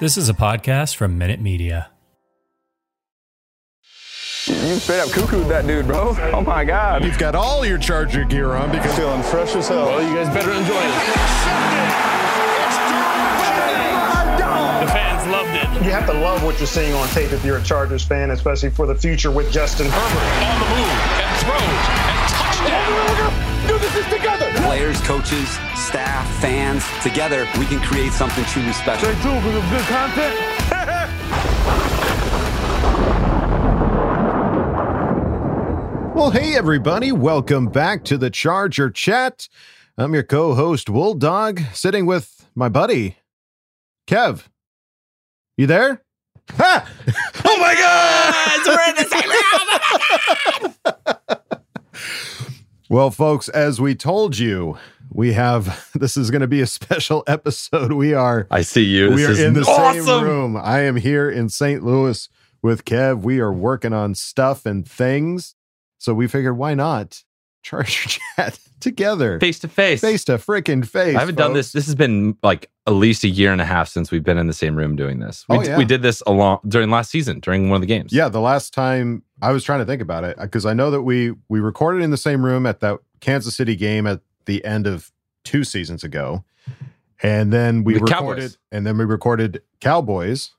This is a podcast from Minute Media. You straight up cuckooed that dude, bro. Oh my God. You've got all your Charger gear on because feeling fresh as hell. Well, you guys better enjoy it. The fans loved it. You have to love what you're seeing on tape if you're a Chargers fan, especially for the future with Justin Herbert. On the move and throws and touchdown. Players, coaches, staff, fans, together we can create something truly special. Stay tuned for some good content. Well, hey everybody, welcome back to the Charger Chat. I'm your co-host Wool Dog, sitting with my buddy Kev. You there? Ha! Oh my God! We're in the same room. Oh well, folks, as we told you, we have this is going to be a special episode. We are. I see you. We this are in the awesome. same room. I am here in St. Louis with Kev. We are working on stuff and things. So we figured, why not Charger Chat together, face to face, face to freaking face. I haven't done this. This has been like at least a year and a half since we've been in the same room doing this. We, Oh, yeah. we did this along during last season during one of the games. Yeah, the last time I was trying to think about it because I know that we we recorded in the same room at that Kansas City game at the end of two seasons ago, and then we The recorded, Cowboys. and then we recorded Cowboys,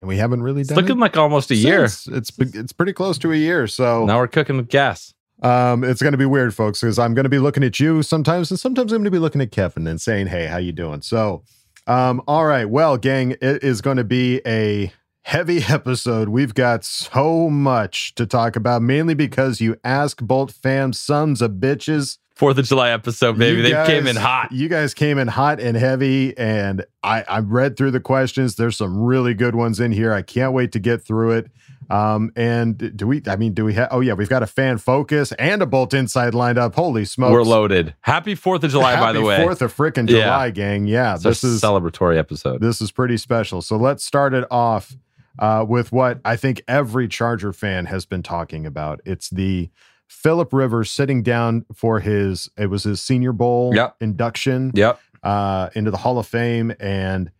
and we haven't really it's done looking it like almost a year. It's it's pretty close to a year. So Now we're cooking with gas. Um, it's going to be weird, folks, because I'm going to be looking at you sometimes, and sometimes I'm going to be looking at Kevin and saying, "Hey, how you doing?" So, um, all right, well, gang, it is going to be a heavy episode. We've got so much to talk about, mainly because you ask Bolt fam sons of bitches. Fourth of July episode, baby. You they guys- came in hot. You guys came in hot and heavy, and I I read through the questions. There's some really good ones in here. I can't wait to get through it. Um, and do we? I mean, do we have? Oh yeah, we've got a fan focus and a Bolt Inside lined up. Holy smokes! We're loaded. Happy Fourth of July, by the way. Fourth of freaking Yeah. July, gang. Yeah, It's this is celebratory episode. this is pretty special. So let's start it off uh, with what I think every Charger fan has been talking about. It's the Philip Rivers sitting down for his it was his Senior Bowl Yep. induction Yep. uh, into the Hall of Fame and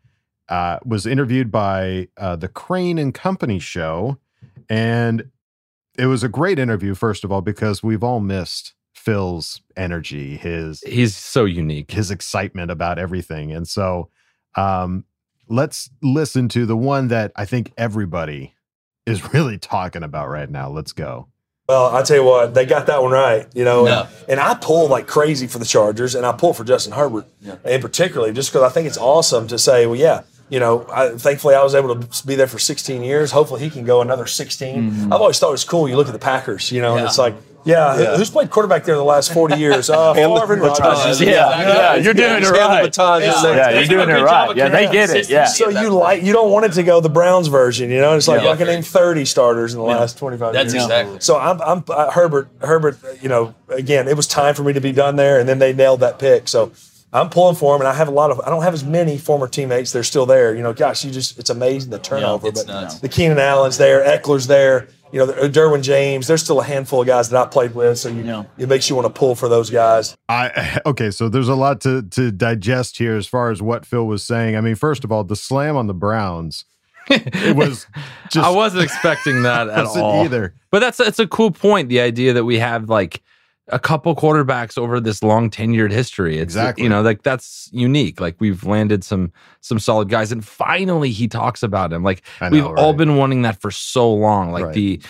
uh, was interviewed by uh, the Crane and Company show. And it was a great interview, first of all, because we've all missed Phil's energy, his He's so unique. his excitement about everything. And so um, let's listen to the one that I think everybody is really talking about right now. Let's go. Well, I tell you what, they got that one right, you know. No. And, and I pull like crazy for the Chargers, and I pull for Justin Herbert, in particularly, just because I think it's awesome to say, well, yeah, you know, I, thankfully I was able to be there for 16 years. Hopefully he can go another 16. I've always thought it was cool. You look at the Packers, you know, and it's like, yeah, Yeah. who's played quarterback there the last 40 years? Uh, Favre and Rodgers. Yeah, yeah, you're doing it right. Yeah, you're doing it right. Yeah, they get it. Yeah. So you like you don't want it to go the Browns version, you know? It's like Yeah. I can name 30 starters in the last 25 That's years. exactly. So I'm, I'm uh, Herbert. Herbert. You know, again, it was time for me to be done there, and then they nailed that pick. So I'm pulling for him, and I have a lot of. I don't have as many former teammates. They're still there. You know, gosh, you just it's amazing the turnover. it's but nuts. the Keenan Allen's there, Ekeler's there. you know, uh, Derwin James. There's still a handful of guys that I played with, so you, Yeah. it makes you want to pull for those guys. I okay, so there's a lot to to digest here as far as what Phil was saying. I mean, first of all, the slam on the Browns, it was just I wasn't expecting that at wasn't all either. But that's it's a cool point. The idea that we have like a couple quarterbacks over this long tenured history. It's Exactly. you know like that's unique. Like we've landed some some solid guys, and finally he talks about him. Like know, we've all been wanting that for so long. Like Right. the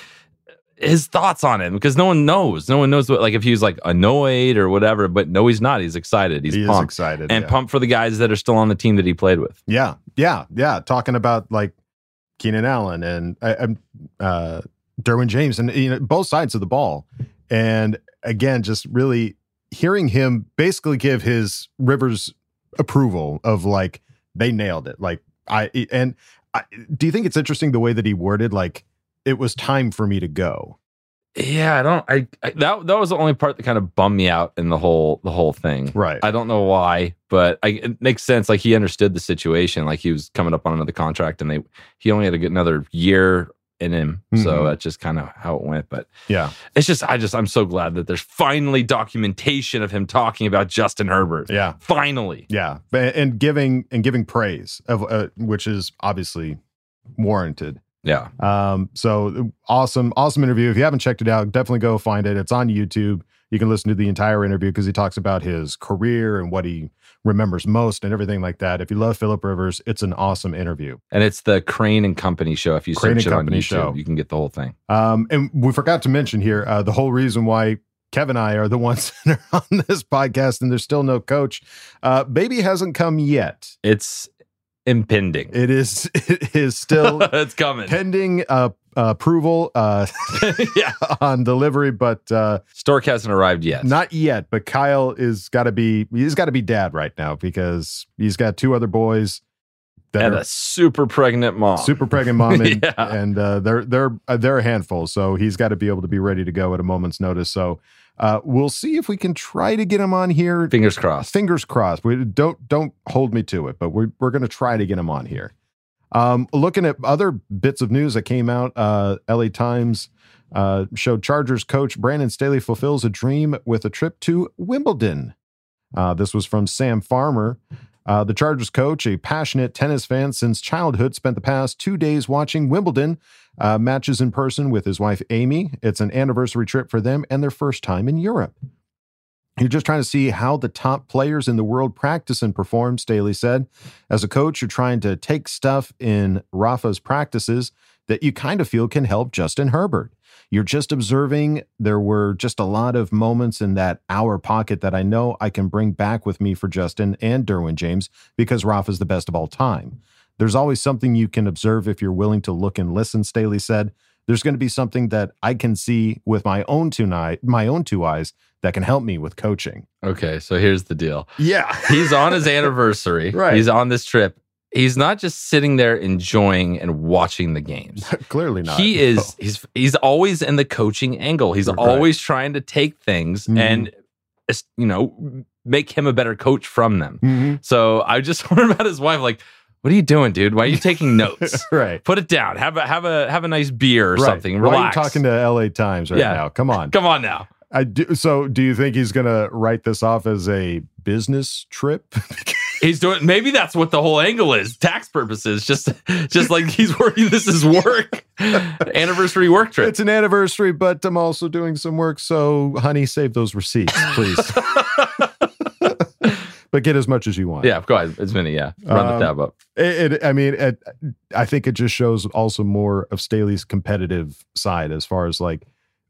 his thoughts on him because no one knows. No one knows what like if he was like annoyed or whatever. But no, he's not. He's excited. He's he pumped excited and yeah. pumped for the guys that are still on the team that he played with. Yeah, yeah, yeah. Talking about like Keenan Allen and uh, um, uh, Derwin James, and you know both sides of the ball, and again, just really hearing him basically give his Rivers approval of like they nailed it. Like I and I, do you think it's interesting the way that he worded like it was time for me to go? Yeah, I don't. I, I that that was the only part that kind of bummed me out in the whole the whole thing. Right. I don't know why, but I, it makes sense. Like he understood the situation. Like he was coming up on another contract, and they he only had to get another year in him. So Mhm. that's just kind of how it went. But yeah, it's just I just I'm so glad that there's finally documentation of him talking about Justin Herbert. Yeah. finally. Yeah, and and giving and giving praise of uh, which is obviously warranted. Yeah. Um, so awesome, awesome interview. If you haven't checked it out, definitely go find it. It's on YouTube. You can listen to the entire interview because he talks about his career and what he remembers most and everything like that. If you love Philip Rivers, it's an awesome interview. And it's the Crane and Company show. If you Crane search and it Company on YouTube, show. you can get the whole thing. Um, and we forgot to mention here uh, the whole reason why Kevin and I are the ones that are on this podcast and there's still no coach. Uh, baby hasn't come yet. It's impending. It is it is still it's coming. pending uh, approval uh, yeah. on delivery, but uh, Stork hasn't arrived yet. not yet. But Kyle is got to be he's got to be dad right now because he's got two other boys that and are a super pregnant mom. super pregnant mom and, Yeah. and uh, they're they're uh, they're a handful. So he's got to be able to be ready to go at a moment's notice. So uh, we'll see if we can try to get him on here. Fingers crossed. Fingers crossed. We don't don't hold me to it, but we're we're going to try to get him on here. Um, looking at other bits of news that came out, uh, LA Times uh, showed Chargers coach Brandon Staley fulfills a dream with a trip to Wimbledon. Uh, this was from Sam Farmer. Uh, the Chargers coach, a passionate tennis fan since childhood, spent the past two days watching Wimbledon uh, matches in person with his wife Amy. It's an anniversary trip for them and their first time in Europe. You're just trying to see how the top players in the world practice and perform, Staley said. As a coach, you're trying to take stuff in Rafa's practices that you kind of feel can help Justin Herbert. You're just observing. There were just a lot of moments in that hour pocket that I know I can bring back with me for Justin and Derwin James because Rafa's the best of all time. There's always something you can observe if you're willing to look and listen, Staley said. There's going to be something that I can see with my own two ni- my own two eyes that can help me with coaching. Okay, so here's the deal. Yeah. He's on his anniversary. Right. He's on this trip. He's not just sitting there enjoying and watching the games. Clearly not. He is he's he's always in the coaching angle. He's Right. always trying to take things Mhm. and you know make him a better coach from them. Mhm. So I just wondered about his wife like what are you doing, dude? Why are you taking notes? right. Put it down. Have a have a have a nice beer or Right. something. Why are you Relax. talking to LA Times right Yeah. now? Come on. Come on now. I do, so do you think he's going to write this off as a business trip? He's doing maybe that's what the whole angle is. Tax purposes. Just just like he's working this is work. Anniversary work trip. it's an anniversary, but I'm also doing some work. So, honey, save those receipts, please. But get as much as you want. Yeah, go ahead. It's Vinny. Yeah, run Um, the tab up. It, it, I mean, it, I think it just shows also more of Staley's competitive side as far as like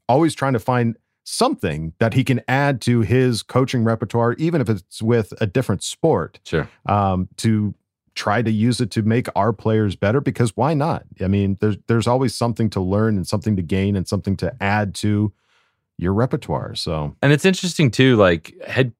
always trying to find something that he can add to his coaching repertoire, even if it's with a different sport, Sure. um, to try to use it to make our players better. Because why not? I mean, there's there's always something to learn and something to gain and something to add to your repertoire. So And it's interesting too. Like head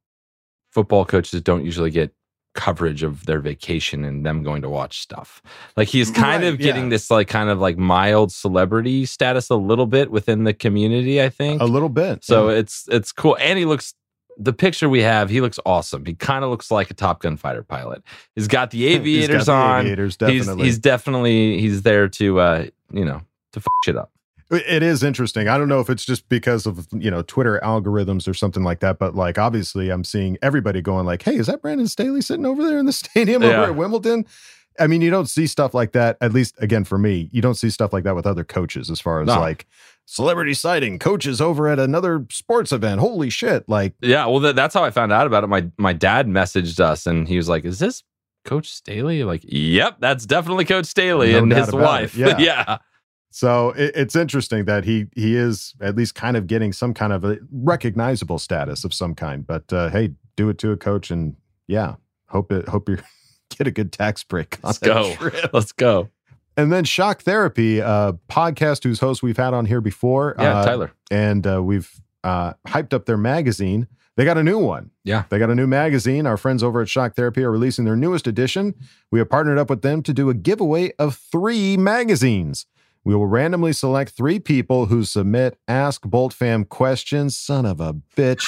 football coaches don't usually get coverage of their vacation and them going to watch stuff. Like he's kind Right, of getting yeah. this like kind of like mild celebrity status a little bit within the community. I think a little bit. So yeah. it's it's cool, and he looks. The picture we have, he looks awesome. He kind of looks like a Top Gun fighter pilot. He's got the He's got aviators the on. aviators, He's definitely. he's definitely he's there to uh you know to f- shit up. It is interesting. I don't know if it's just because of you know Twitter algorithms or something like that, but like obviously I'm seeing everybody going like, "Hey, is that Brandon Staley sitting over there in the stadium Yeah. over at Wimbledon?" I mean, you don't see stuff like that. At least again for me, you don't see stuff like that with other coaches. As far as No. like celebrity sighting, coaches over at another sports event. Holy shit! Like, Yeah, well, that, that's how I found out about it. My my dad messaged us, and he was like, "Is this Coach Staley?" Like, "Yep, that's definitely Coach Staley No and his wife." Yeah. yeah, so it, it's interesting that he he is at least kind of getting some kind of a recognizable status of some kind. But uh, hey, do it to a coach, and yeah, hope it hope you get a good tax break. On Let's go. trip. Let's go. And then Shock Therapy, uh, podcast whose host we've had on here before. Yeah, uh, Tyler. And uh, we've uh, hyped up their magazine. They got a new one. Yeah. They got a new magazine. Our friends over at Shock Therapy are releasing their newest edition. We have partnered up with them to do a giveaway of three magazines. We will randomly select three people who submit Ask Bolt Fam questions, son of a bitch,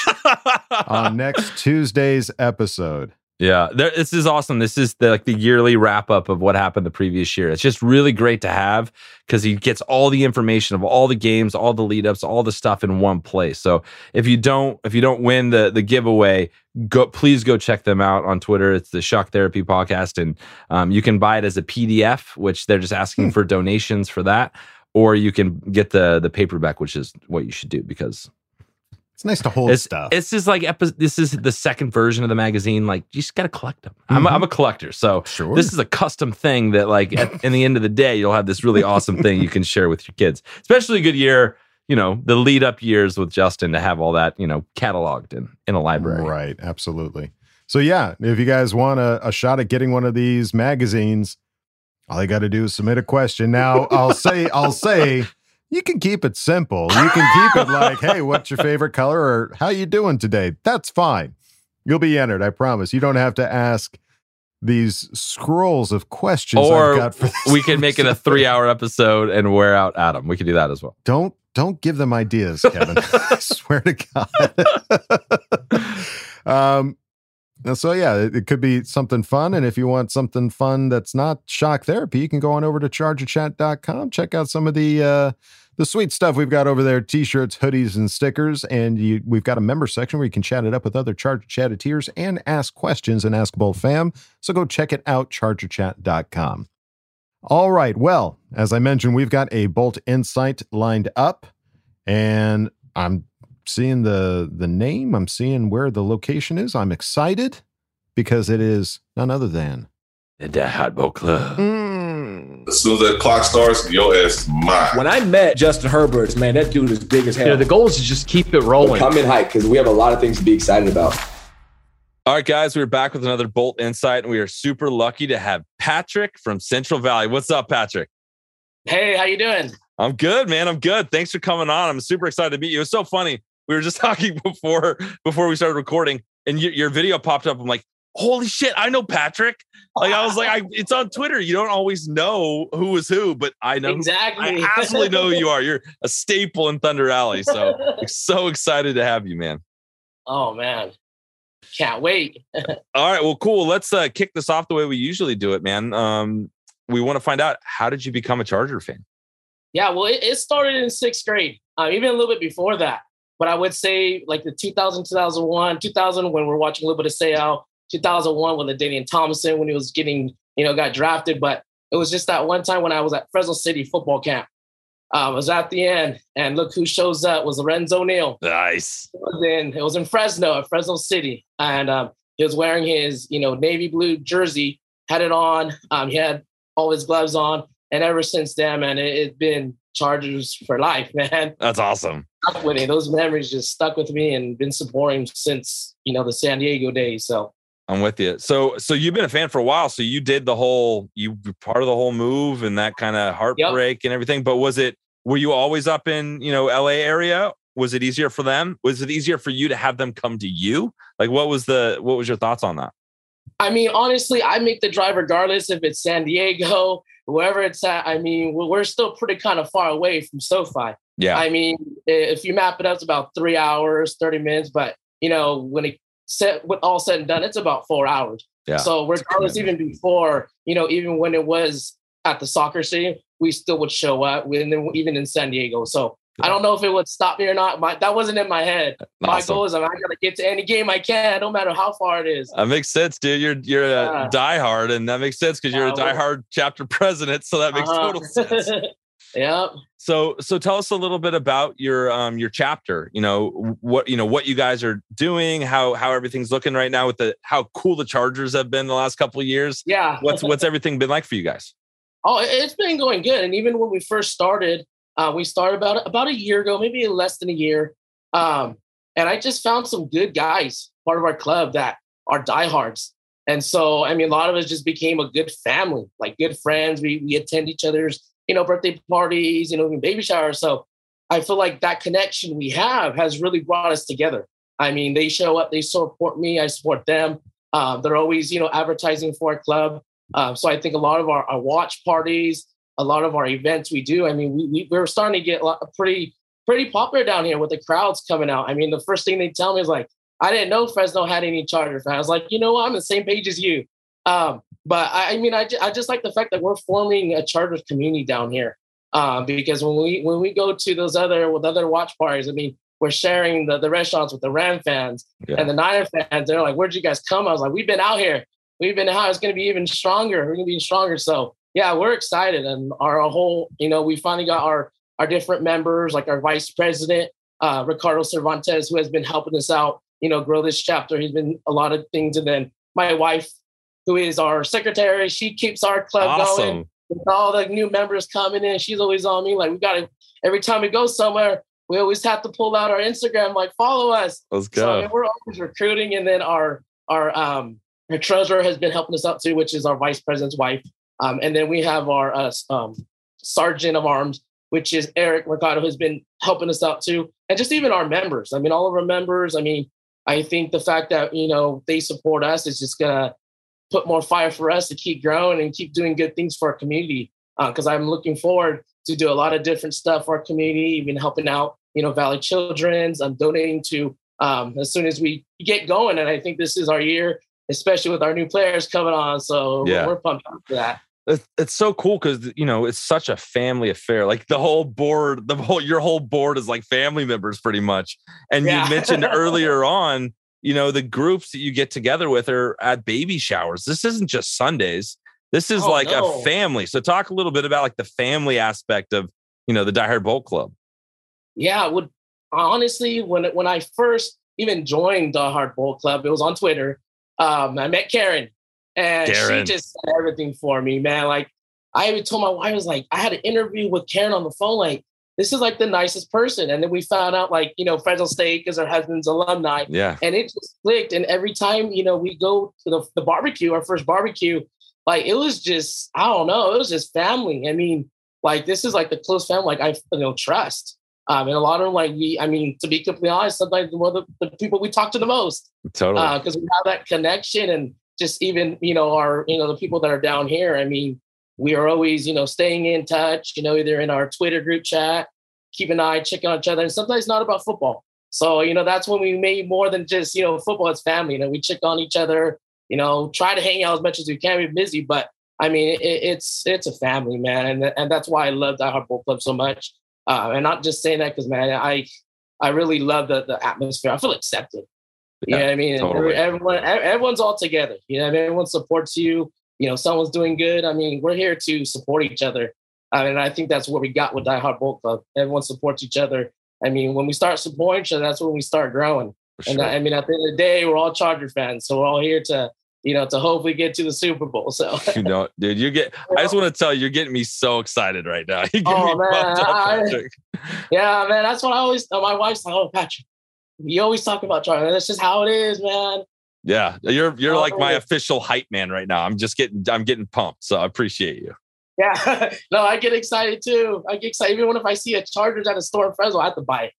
on next Tuesday's episode. Yeah, there, this is awesome. This is the, like the yearly wrap up of what happened the previous year. It's just really great to have because he gets all the information of all the games, all the lead ups, all the stuff in one place. So if you don't if you don't win the the giveaway, go please go check them out on Twitter. It's the Shock Therapy Podcast, and um, you can buy it as a PDF, which they're just asking for donations for that, or you can get the the paperback, which is what you should do because It's nice to hold it's, stuff. It's just like epi- this is the second version of the magazine. Like you just got to collect them. I'm, a, mm-hmm. I'm a collector, so Sure. this is a custom thing that like at, in the end of the day, you'll have this really awesome thing you can share with your kids. Especially a good year, you know, the lead up years with Justin to have all that you know cataloged in in a library. Right, absolutely. So yeah, if you guys want a, a shot at getting one of these magazines, all you got to do is submit a question. Now, I'll say, I'll say, you can keep it simple. You can keep it like, "Hey, what's your favorite color?" or "How you doing today?" That's fine. You'll be entered. I promise. You don't have to ask these scrolls of questions I've Or got for this we can make it a three hour episode and wear out Adam. We can do that as well. Don't don't give them ideas, Kevin. I swear to God. um, so yeah, it, it could be something fun. And if you want something fun that's not shock therapy, you can go on over to chargerchat.com, check out some of the uh the sweet stuff we've got over there, t-shirts, hoodies, and stickers. And you we've got a member section where you can chat it up with other Charger Chatteteers and ask questions and ask Bolt fam. So go check it out, chargerchat.com. All right. Well, as I mentioned, we've got a Bolt Insight lined up, and I'm seeing the the name. I'm seeing where the location is. I'm excited because it is none other than The Boat Club. Mm. As soon as that clock starts, your ass is mine. When I met Justin Herbert, man, that dude is big as hell. You know, the goal is to just keep it rolling. Come in hype because we have a lot of things to be excited about. All right, guys, we're back with another Bolt Insight, and we are super lucky to have Patrick from Central Valley. What's up, Patrick? Hey, how you doing? I'm good, man. I'm good. Thanks for coming on. I'm super excited to meet you. It's so funny. We were just talking before before we started recording, and your, your video popped up. I'm like, holy shit, I know Patrick. Like I was like, I, it's on Twitter. You don't always know who is who, but I know Exactly. I absolutely know who you are. You're a staple in Thunder Alley. So so excited to have you, man. Oh man, can't wait. All right, well, cool. Let's uh, kick this off the way we usually do it, man. Um, we want to find out how did you become a Charger fan? Yeah, well, it, it started in sixth grade, uh, even a little bit before that. But I would say like the 2000, 2001, 2000 when we're watching a little bit of Seau, 2001 with LaDainian Tomlinson when he was getting, you know, got drafted. But it was just that one time when I was at Fresno City football camp. Uh, I was at the end, and look who shows up was Lorenzo Neal. Nice. It was in it was in Fresno at Fresno City, and um, he was wearing his you know navy blue jersey, had it on. Um, he had all his gloves on, and ever since then, man, it, it's been Chargers for life, man. That's awesome. Stuck with me. Those memories just stuck with me, and been supporting since you know the San Diego days. So I'm with you. So so you've been a fan for a while. So you did the whole you were part of the whole move and that kind of heartbreak and everything. But was it were you always up in you know LA area? Was it easier for them? Was it easier for you to have them come to you? Like what was the what was your thoughts on that? I mean, honestly, I make the drive regardless if it's San Diego, wherever it's at. I mean, we're we're still pretty kind of far away from SoFi. Yeah. I mean, if you map it out, it's about three hours, 30 minutes. But, you know, when it set, with all said and done, it's about four hours. Yeah. So regardless, even before, you know, even when it was at the soccer stadium, we still would show up. And then even in San Diego. So I don't know if it would stop me or not. My, that wasn't in my head. My Awesome. goal is I'm gotta get to any game I can, no matter how far it is. That makes sense, dude. You're you're Yeah. a diehard, and that makes sense because you're a Yeah, well- diehard chapter president. So that makes Uh-huh. total sense. yeah. So so tell us a little bit about your um your chapter. You know what you know what you guys are doing, how how everything's looking right now with the how cool the Chargers have been the last couple of years. Yeah. What's what's everything been like for you guys? Oh, it- it's been going good. And even when we first started, uh, we started about about a year ago, maybe less than a year. Um, and I just found some good guys, part of our club that are diehards. And so, I mean, a lot of us just became a good family, like good friends. We we attend each other's, you know, birthday parties, you know, even baby showers. So I feel like that connection we have has really brought us together. I mean, they show up, they support me, I support them. Um, they're always, you know, advertising for our club. Um, so I think a lot of our, our watch parties, a lot of our events we do. I mean, we, we we're starting to get lot, pretty pretty popular down here with the crowds coming out. I mean, the first thing they tell me is like, I didn't know Fresno had any Charger fans. I was like, you know what, I'm the same page as you. Um, but I, I mean, I, I just like the fact that we're forming a Chargers community down here. Um, because when we when we go to those other with other watch parties, I mean, we're sharing the, the restaurants with the Ram fans Yeah. and the Niner fans. They're like, "Where'd you guys come?" I was like, "We've been out here. We've been out. It's going to be even stronger. We're going to be stronger." So yeah, we're excited, and our whole, you know, we finally got our our different members, like our vice president, uh, Ricardo Cervantes, who has been helping us out, you know, grow this chapter. He's been a lot of things, and then my wife, who is our secretary, she keeps our club going with all the new members coming in. She's always on me. Like we got to every time we go somewhere, we always have to pull out our Instagram, like follow us. Let's So I go. mean, we're always recruiting, and then our our um our treasurer has been helping us out too, which is our vice president's wife. Um, and then we have our uh, um, sergeant of arms, which is Eric Mercado, who's been helping us out too, and just even our members. I mean, all of our members. I mean, I think the fact that you know they support us is just gonna put more fire for us to keep growing and keep doing good things for our community. Because I'm looking forward to do a lot of different stuff for our community, even helping out, you know, Valley Children's. I'm donating to um, as soon as we get going, and I think this is our year, especially with our new players coming on. So Yeah. we're pumped up for that. It's, it's so cool because you know it's such a family affair. Like the whole board, the whole your whole board is like family members pretty much. And Yeah. you mentioned earlier on, you know, the groups that you get together with are at baby showers. This isn't just Sundays. This is Oh, like no. a family. So talk a little bit about like the family aspect of you know the Die Hard Bolt Club. Yeah, would honestly when when I first even joined the Hard Bolt Club, it was on Twitter. Um, I met Karen, and Karen. she just did everything for me, man. Like I even told my wife, I was like, I had an interview with Karen on the phone, like. This is like the nicest person. And then we found out, like, you know, Fresno State because her husband's alumni. Yeah. And it just clicked. And every time, you know, we go to the, the barbecue, our first barbecue, like it was just, I don't know, it was just family. I mean, like this is like the close family, like I you know trust. Um, and a lot of them, like we, I mean, to be completely honest, sometimes one of the, the people we talk to the most Totally. because we have that connection and just even you know our you know the people that are down here. I mean, we are always you know staying in touch. You know, either in our Twitter group chat, keep an eye, check on each other, and sometimes it's not about football. So you know that's when we made more than just you know football. It's family. You know, we check on each other. You know, try to hang out as much as we can. We're busy, but I mean, it, it's it's a family, man, and and that's why I love Die Hard Bolt Club so much. Uh, and not just saying that because man, I I really love the the atmosphere. I feel accepted. You know what I mean? Totally. Everyone everyone's all together. You know, I mean? everyone supports you. You know, someone's doing good. I mean, we're here to support each other. Uh, and I think that's what we got with Die Hard Bolt Club. Everyone supports each other. I mean, when we start supporting each other, that's when we start growing. And. I mean, at the end of the day, we're all Charger fans, so we're all here to, you know, to hopefully get to the Super Bowl. So, you know, dude, you get. I just want to tell you, you're getting me so excited right now. You Oh, me man, pumped up, I- Patrick. yeah, man, that's what I always. My wife's like, "Oh, Patrick, you always talk about Charger. That's just how it is, man." Yeah, you're you're like my Oh. official hype man right now. I'm just getting I'm getting pumped. So I appreciate you. Yeah, no, I get excited too. I get excited even if I see a Chargers at a store in Fresno, I have to buy it.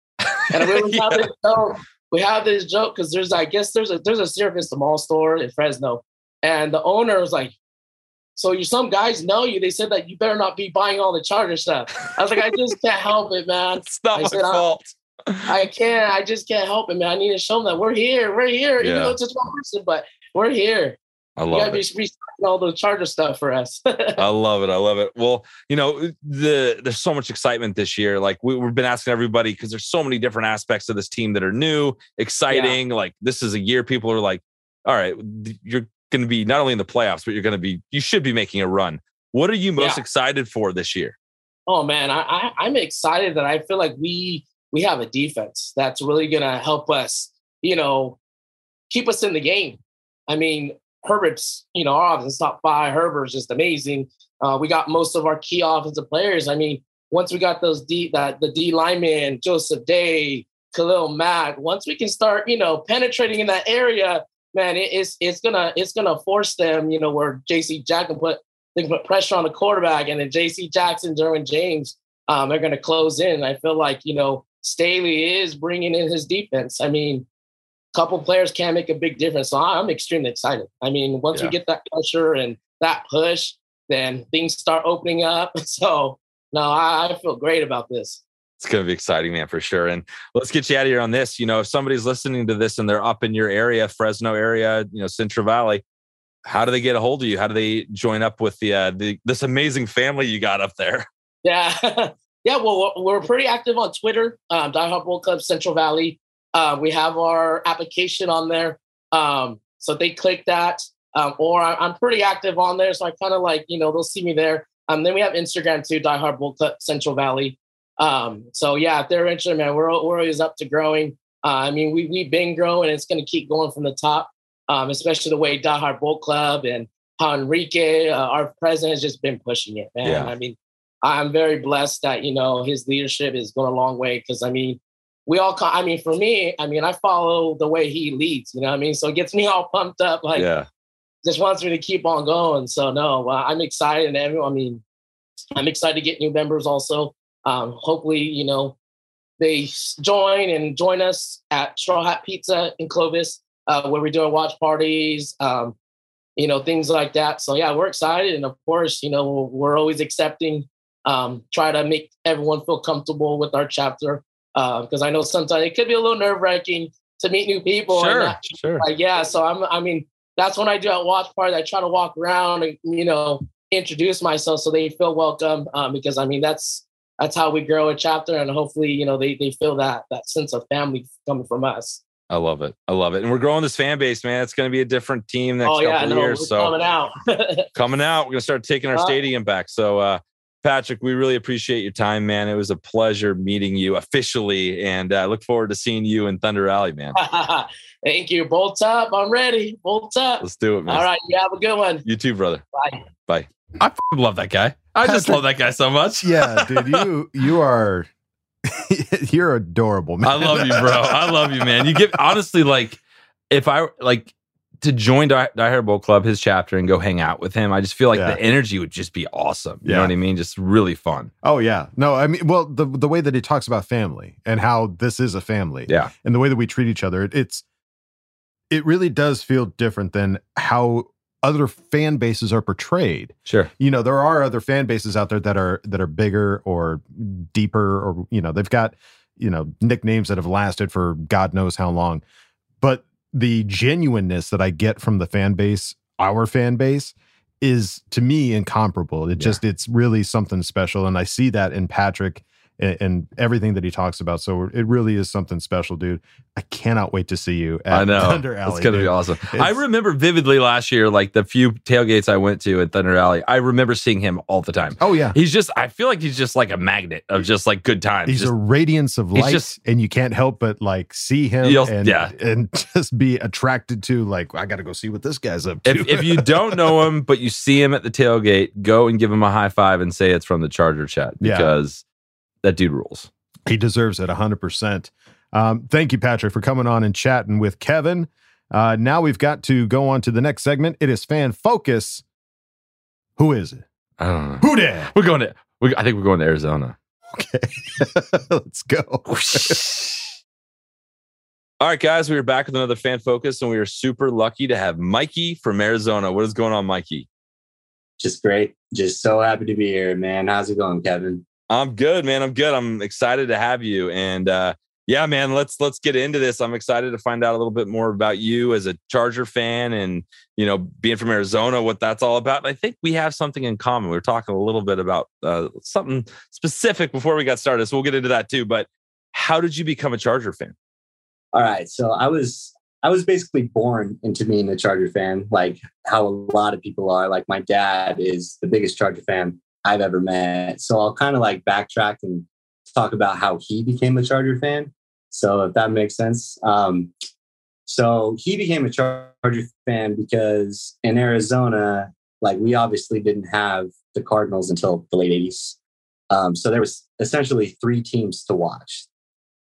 And we always have this joke. We have this joke because there's, I guess, there's a there's a Syracuse the mall store in Fresno, and the owner was like, "So you some guys know you? They said that you better not be buying all the Charger stuff." I was like, "I just can't help it, man. It's not I my said, I- fault. I can't. I just can't help it, man. I need to show them that we're here. We're here, even Yeah. though it's just one person, but we're here. I You love gotta be it. respect all the Charger stuff for us. I love it. I love it. Well, you know, uh, the there's so much excitement this year. Like we, have been asking everybody because there's so many different aspects of this team that are new, exciting. Yeah. Like this is a year people are like, all right, you're going to be not only in the playoffs, but you're going to be you should be making a run. What are you most yeah. excited for this year? Oh man, I, I I'm excited that I feel like we we have a defense that's really going to help us. You know, keep us in the game. I mean, Herbert's, you know, our offense top five. Herbert's just amazing. Uh, we got most of our key offensive players. I mean, once we got those D that the D lineman, Joseph Day, Khalil Mack, once we can start, you know, penetrating in that area, man, it, it's it's gonna it's gonna force them, you know, where JC Jackson put they put pressure on the quarterback, and then JC Jackson, Derwin James, um, they're gonna close in. I feel like you know Staley is bringing in his defense. I mean, a couple players can make a big difference. So I'm extremely excited. I mean, once yeah. we get that pressure and that push, then things start opening up. So no, I, I feel great about this. It's going to be exciting, man, for sure. And let's get you out of here on this. You know, if somebody's listening to this and they're up in your area, Fresno area, you know, Central Valley, how do they get a hold of you? How do they join up with the, uh, the this amazing family you got up there? Yeah, yeah. Well, we're pretty active on Twitter. Um, Die Hard Bolt Club Central Valley. Uh, we have our application on there. Um, so they click that. Um, or I, am pretty active on there. So I kind of like, you know, they'll see me there. Um, then we have Instagram too, Die Hard Bolt Club Central Valley. Um, so yeah, if they're interested, man, we're, we're always up to growing. Uh, I mean, we, we've been growing it's going to keep going from the top, um, especially the way Die Hard Bolt Club and Enrique, uh, our president, has just been pushing it, man. Yeah. I mean, I'm very blessed that, you know, his leadership is going a long way because, I mean, we all i mean for me i mean i follow the way he leads you know what i mean? So it gets me all pumped up like yeah. just wants me to keep on going. So no i'm excited and everyone i mean i'm excited to get new members also. Um, hopefully you know they join and join us at straw hat pizza in clovis uh, where we're doing watch parties um, you know things like that. So yeah we're excited and of course you know we're always accepting um, try to make everyone feel comfortable with our chapter because uh, I know sometimes it could be a little nerve wracking to meet new people. Sure, and, sure. Like, yeah, so I'm. I mean, that's when I do at watch party. I try to walk around and you know introduce myself so they feel welcome. Um, because I mean that's that's how we grow a chapter, and hopefully you know they they feel that that sense of family coming from us. I love it. I love it. And we're growing this fan base, man. It's going to be a different team next oh, yeah, couple no, years. So coming out, coming out. We're going to start taking our uh, stadium back. So uh, Patrick, we really appreciate your time, man. It was a pleasure meeting you officially, and I uh, look forward to seeing you in Thunder Alley, man. Thank you. Bolt up. I'm ready. Bolt up. Let's do it, man. All right. You have a good one. You too, brother. Bye. Bye. I love that guy. I Patrick, just love that guy so much. yeah, dude. You you are you're adorable, man. I love you, bro. I love you, man. You give honestly like if I like to join Die, Die Hard Bolt Club, his chapter, and go hang out with him. I just feel like yeah. the energy would just be awesome. You yeah. know what I mean? Just really fun. Oh yeah. No, I mean, well, the the way that he talks about family and how this is a family. Yeah. And the way that we treat each other, it's it really does feel different than how other fan bases are portrayed. Sure. You know, there are other fan bases out there that are that are bigger or deeper or you know, they've got, you know, nicknames that have lasted for God knows how long. But the genuineness that I get from the fan base, our fan base, is to me incomparable. It yeah. just it's really something special, and I see that in Patrick and, and, everything that he talks about. So it really is something special, dude. I cannot wait to see you at I know. Thunder Alley. It's gonna dude. be awesome. It's, I remember vividly last year, like the few tailgates I went to at Thunder Alley. I remember seeing him all the time. Oh yeah, he's just. I feel like he's just like a magnet of just like good times. He's just, a radiance of light, just, and you can't help but like see him and yeah. and just be attracted to like I got to go see what this guy's up to. If, if you don't know him but you see him at the tailgate, go and give him a high five and say it's from the Charger Chat because. That dude rules. He deserves it 100%. Um, thank you, Patrick, for coming on and chatting with Kevin. Uh, now we've got to go on to the next segment. It is Fan Focus. Who is it? I don't know. Who did? We're going to, we, I think we're going to Arizona. Okay. Let's go. All right, guys, we are back with another Fan Focus, and we are super lucky to have Mikey from Arizona. What is going on, Mikey? Just great. Just so happy to be here, man. How's it going, Kevin? I'm good, man. I'm good. I'm excited to have you. And uh, Yeah, man, let's let's get into this. I'm excited to find out a little bit more about you as a Charger fan and, you know, being from Arizona, what that's all about. I think we have something in common. We were talking a little bit about uh, something specific before we got started, so we'll get into that too, but how did you become a Charger fan? All right, so I was I was basically born into being a Charger fan, like how a lot of people are. Like my dad is the biggest Charger fan I've ever met. So I'll kind of like backtrack and talk about how he became a Charger fan. So if that makes sense. Um, so he became a Charger fan because in Arizona, like we obviously didn't have the Cardinals until the late 80s. Um, so there was essentially three teams to watch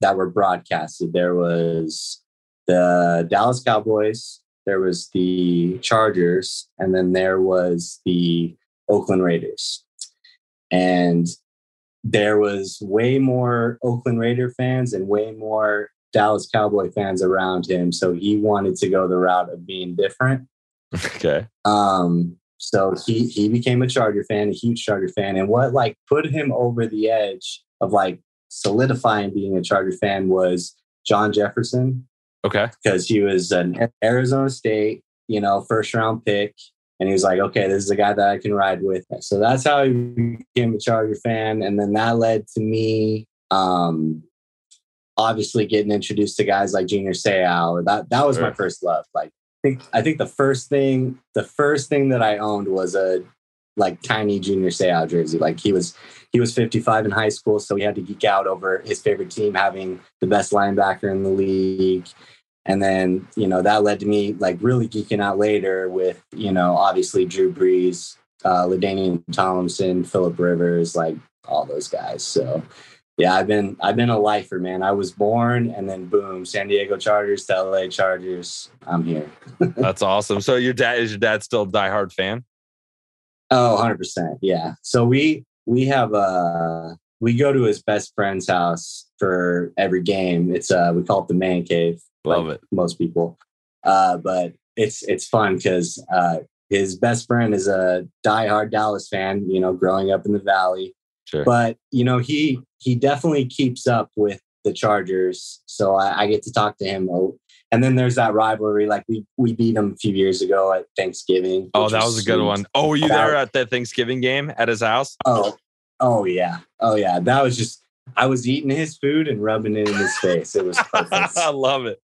that were broadcasted. There was the Dallas Cowboys, there was the Chargers, and then there was the Oakland Raiders. And there was way more Oakland Raider fans and way more Dallas Cowboy fans around him. So he wanted to go the route of being different. Okay. Um, so he he became a Charger fan, a huge Charger fan. And what like put him over the edge of like solidifying being a Charger fan was John Jefferson. Okay. Because he was an Arizona State, you know, first round pick. And he was like, okay, this is a guy that I can ride with. So that's how he became a Charger fan. And then that led to me um, obviously getting introduced to guys like Junior Seau. That that was sure. my first love. Like I think I think the first thing the first thing that I owned was a like tiny Junior Seau jersey. Like he was he was 55 in high school, so he had to geek out over his favorite team having the best linebacker in the league. And then, you know, that led to me like really geeking out later with, you know, obviously Drew Brees, uh, LaDainian Tomlinson, Philip Rivers, like all those guys. So yeah, I've been I've been a lifer, man. I was born and then boom, San Diego Chargers to LA Chargers. I'm here. That's awesome. So your dad is your dad still a diehard fan? Oh, 100%. Yeah. So we we have uh we go to his best friend's house for every game. It's uh we call it the man cave. Love like it. Most people. Uh but it's it's fun because uh his best friend is a diehard Dallas fan, you know, growing up in the valley. Sure. But you know, he he definitely keeps up with the Chargers, so I, I get to talk to him. And then there's that rivalry. Like we we beat them a few years ago at Thanksgiving. Oh, that was, was a good one. Oh, were you there at that Thanksgiving game at his house? Oh, oh yeah, oh yeah. That was just I was eating his food and rubbing it in his face. It was perfect. I love it.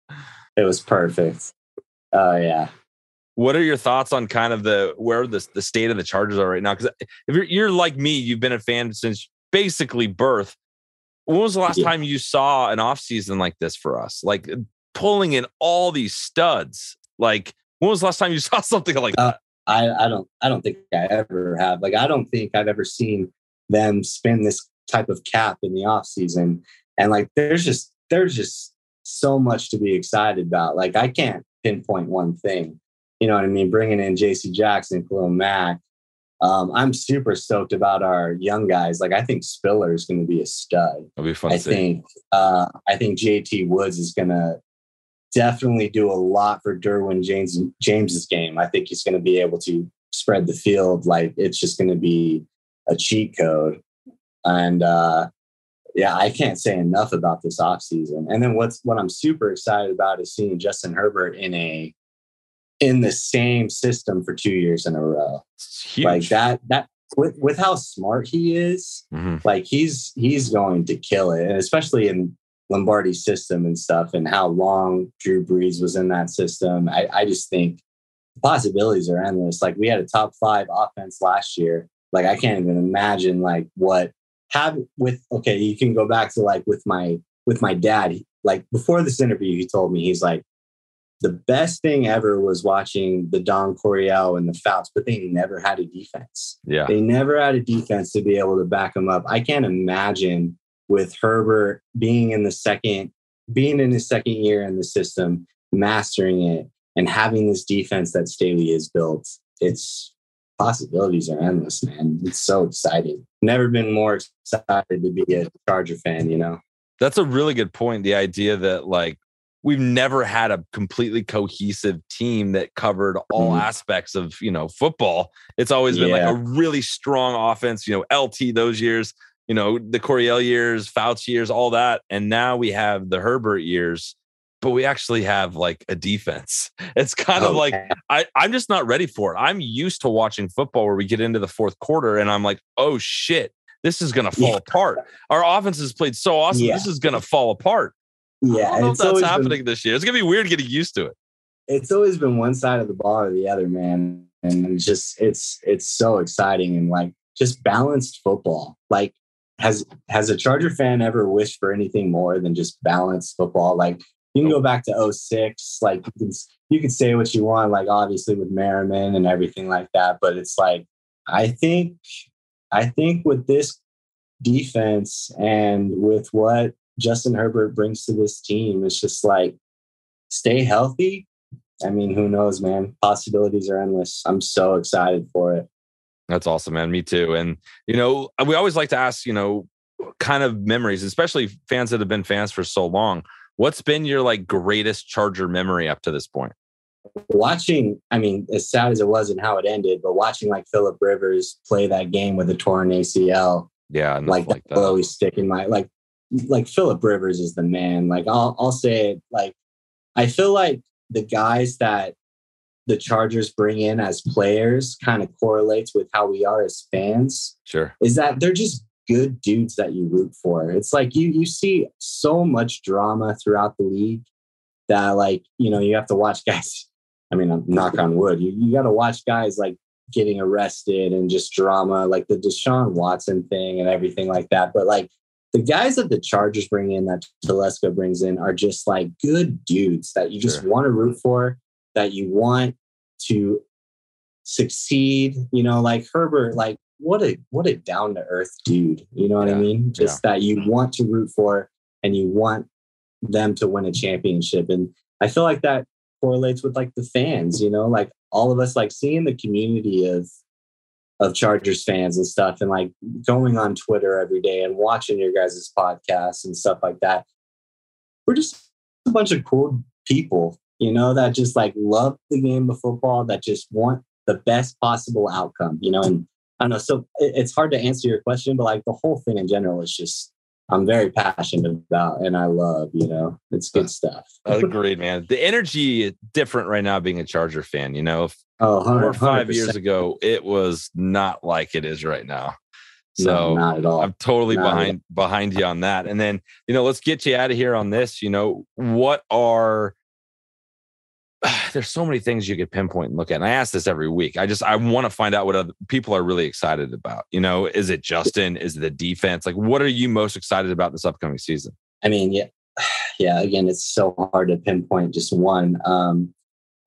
It was perfect. Oh yeah. What are your thoughts on kind of the where the the state of the Chargers are right now? Because if you're, you're like me, you've been a fan since basically birth. When was the last yeah. time you saw an off season like this for us? Like pulling in all these studs. Like when was the last time you saw something like uh, that? I, I don't I don't think I ever have. Like I don't think I've ever seen them spin this type of cap in the off season. And like there's just there's just so much to be excited about. Like I can't pinpoint one thing you know what I mean? Bringing in J.C. Jackson, Khalil Mack. Um, I'm super stoked about our young guys. Like I think Spiller is going to be a stud. Be fun. I think uh, I think J.T. Woods is going to definitely do a lot for Derwin James James's game. I think he's going to be able to spread the field. Like it's just going to be a cheat code. And uh, yeah, I can't say enough about this offseason. And then what's what I'm super excited about is seeing Justin Herbert in a in the same system for two years in a row. Like that, that with, with how smart he is, mm-hmm. like he's he's going to kill it, and especially in Lombardi's system and stuff, and how long Drew Brees was in that system. I, I just think possibilities are endless. Like we had a top five offense last year. Like I can't even imagine like what have with okay, you can go back to like with my with my dad. Like before this interview, he told me he's like, the best thing ever was watching the Don Coryell and the Fouts, but they never had a defense. Yeah. They never had a defense to be able to back them up. I can't imagine with Herbert being in the second, being in his second year in the system, mastering it, and having this defense that Staley has built. It's possibilities are endless, man. It's so exciting. Never been more excited to be a Charger fan, you know? That's a really good point. The idea that like we've never had a completely cohesive team that covered all mm. aspects of you know football it's always been yeah. like a really strong offense you know lt those years you know, the Coryell years, Fouts years, all that. And now we have the Herbert years, but we actually have like a defense. It's kind oh, of like I, I'm just not ready for it. I'm used to watching football where we get into the fourth quarter and I'm like, oh shit, this is gonna fall yeah. apart. Our offense has played so awesome. Yeah. This is gonna fall apart. Yeah, I don't know if that's happening been, this year. It's gonna be weird getting used to it. It's always been one side of the ball or the other, man. And it's just it's it's so exciting and like just balanced football. Like has has a Charger fan ever wished for anything more than just balanced football? Like you can go back to 06, like you can, you can say what you want, like obviously with Merriman and everything like that. But it's like I think I think with this defense and with what Justin Herbert brings to this team, it's just like stay healthy. I mean, who knows, man? Possibilities are endless. I'm so excited for it. That's awesome, man. Me too. And, you know, we always like to ask, you know, kind of memories, especially fans that have been fans for so long. What's been your like greatest Charger memory up to this point? Watching, I mean, as sad as it was and how it ended, but watching like Philip Rivers play that game with a torn ACL. Yeah. Like, like that will always stick in my like like Philip Rivers is the man. Like I'll I'll say it like I feel like the guys that the Chargers bring in as players kind of correlates with how we are as fans. Sure. Is that they're just good dudes that you root for. It's like you you see so much drama throughout the league that like, you know, you have to watch guys. I mean, knock on wood. You you gotta watch guys like getting arrested and just drama, like the Deshaun Watson thing and everything like that. But like the guys that the Chargers bring in, that Telesco brings in, are just like good dudes that you just sure. want to root for that you want to succeed. You know, like Herbert, like what a what a down to earth dude. You know what yeah. I mean? Just yeah. that you mm-hmm. want to root for and you want them to win a championship. And I feel like that correlates with like the fans, you know, like all of us like seeing the community of of Chargers fans and stuff and like going on Twitter every day and watching your guys' podcasts and stuff like that. We're just a bunch of cool people you know, that just like love the game of football, that just want the best possible outcome, you know. And I don't know, so it's hard to answer your question, but like the whole thing in general is just I'm very passionate about and I love, you know, it's good uh, stuff. Agreed, man. The energy is different right now being a Charger fan, you know. Oh, four or five years ago, it was not like it is right now. So no, not at all. I'm totally not behind behind you on that. And then, you know, let's get you out of here on this. You know, what are there's so many things you could pinpoint and look at. And I ask this every week. I just I want to find out what other people are really excited about. You know, is it Justin? Is it the defense? Like, what are you most excited about this upcoming season? I mean, yeah, yeah. Again, it's so hard to pinpoint just one. Um,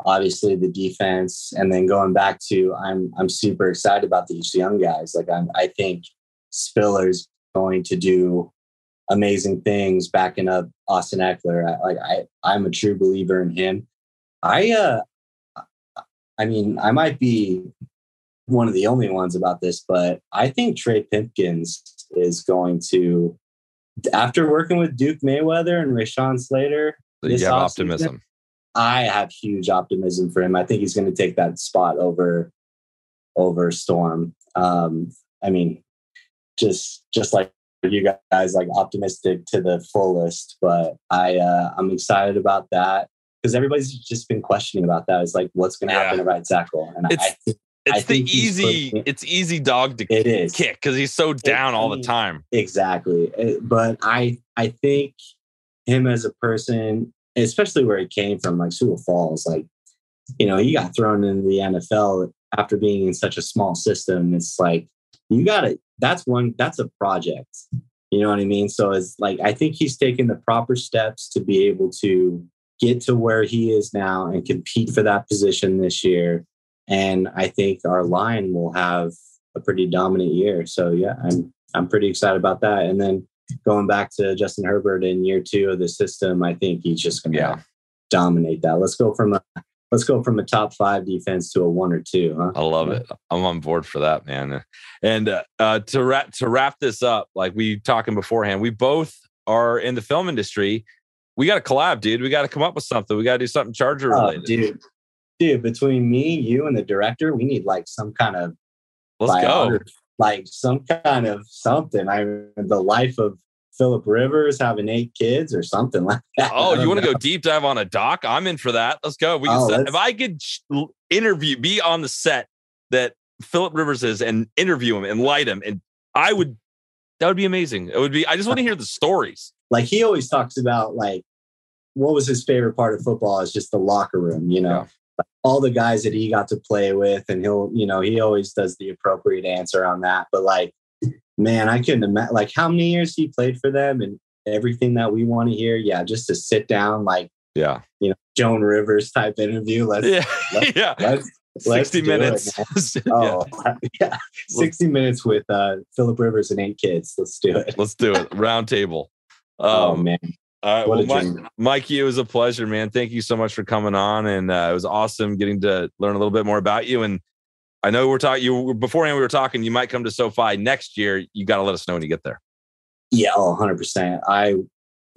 obviously, the defense, and then going back to I'm I'm super excited about these young guys. Like I'm I think Spiller's going to do amazing things backing up Austin Ekeler. I, like I I'm a true believer in him. I uh I mean, I might be one of the only ones about this, but I think Trey Pipkins is going to after working with Duke Manyweather and Rashawn Slater. You have optimism. I have huge optimism for him. I think he's going to take that spot over over Storm. Um, I mean, just just like you guys, like optimistic to the fullest. But I uh, I'm excited about that because everybody's just been questioning about that. It's like, what's going to yeah. happen to right tackle? And it's, I, it's I the easy, pushing, it's easy dog to it is. kick because he's so down all the time. Exactly, uh, but I I think him as a person, especially where he came from, like Sioux Falls, like you know, he got thrown into the NFL after being in such a small system. It's like you got to. That's one. That's a project. You know what I mean? So it's like I think he's taken the proper steps to be able to get to where he is now and compete for that position this year. And I think our line will have a pretty dominant year. So yeah, I'm I'm pretty excited about that. And then going back to Justin Herbert in year two of the system, I think he's just gonna yeah. dominate that. Let's go from a let's go from a top five defense to a one or two. Huh? I love it. I'm on board for that, man. And uh, uh, to wrap to wrap this up, like we talking beforehand, we both are in the film industry we got to collab, dude. We got to come up with something. We got to do something Charger oh, related. Oh, dude, dude, between me, you, and the director, we need like some kind of let's go like some kind of something. I the life of Philip Rivers having eight kids or something like that. Oh, you want to go deep dive on a doc? I'm in for that. Let's go. We can Oh, set, if I could interview, be on the set that Philip Rivers is, and interview him and light him, and I would. That would be amazing. It would be. I just want to hear the stories. like he always talks about like what was his favorite part of football is just the locker room you know Like, all the guys that he got to play with and he'll you know he always does the appropriate answer on that but like man i couldn't imagine like how many years he played for them and everything that we want to hear yeah just to sit down like Yeah. you know joan rivers type interview let's Yeah. let's, yeah. let's, let's 60 do it, minutes. Yeah. oh yeah 60 minutes with uh philip rivers and eight kids let's do it Let's do it. Round table. oh Um, man All right. What Well, Mike. Mikey, it was a pleasure, man. Thank you so much for coming on, and uh, it was awesome getting to learn a little bit more about you. And I know we're talking. You beforehand, we were talking. You might come to SoFi next year. You got to let us know when you get there. Yeah, oh, 100%. I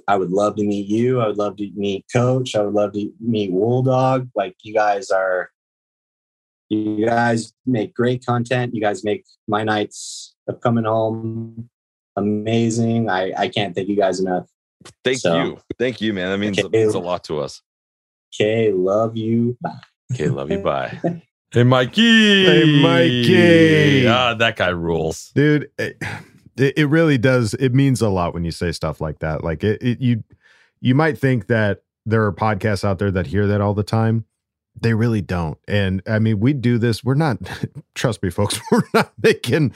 I would love to meet you. I would love to meet Coach. I would love to meet Wool Dog. Like you guys are you guys make great content. You guys make my nights of coming home amazing. I I can't thank you guys enough. Thank So- you. Thank you, man. That means, Okay. means a lot to us. Okay, love you. Bye. Okay, love you. Bye. Hey, Mikey. Hey, Mikey. Ah, that guy rules. dude it, it really does it means a lot when you say stuff like that like it, it you you might think that there are podcasts out there that hear that all the time they really don't and i mean we do this we're not trust me folks we're not making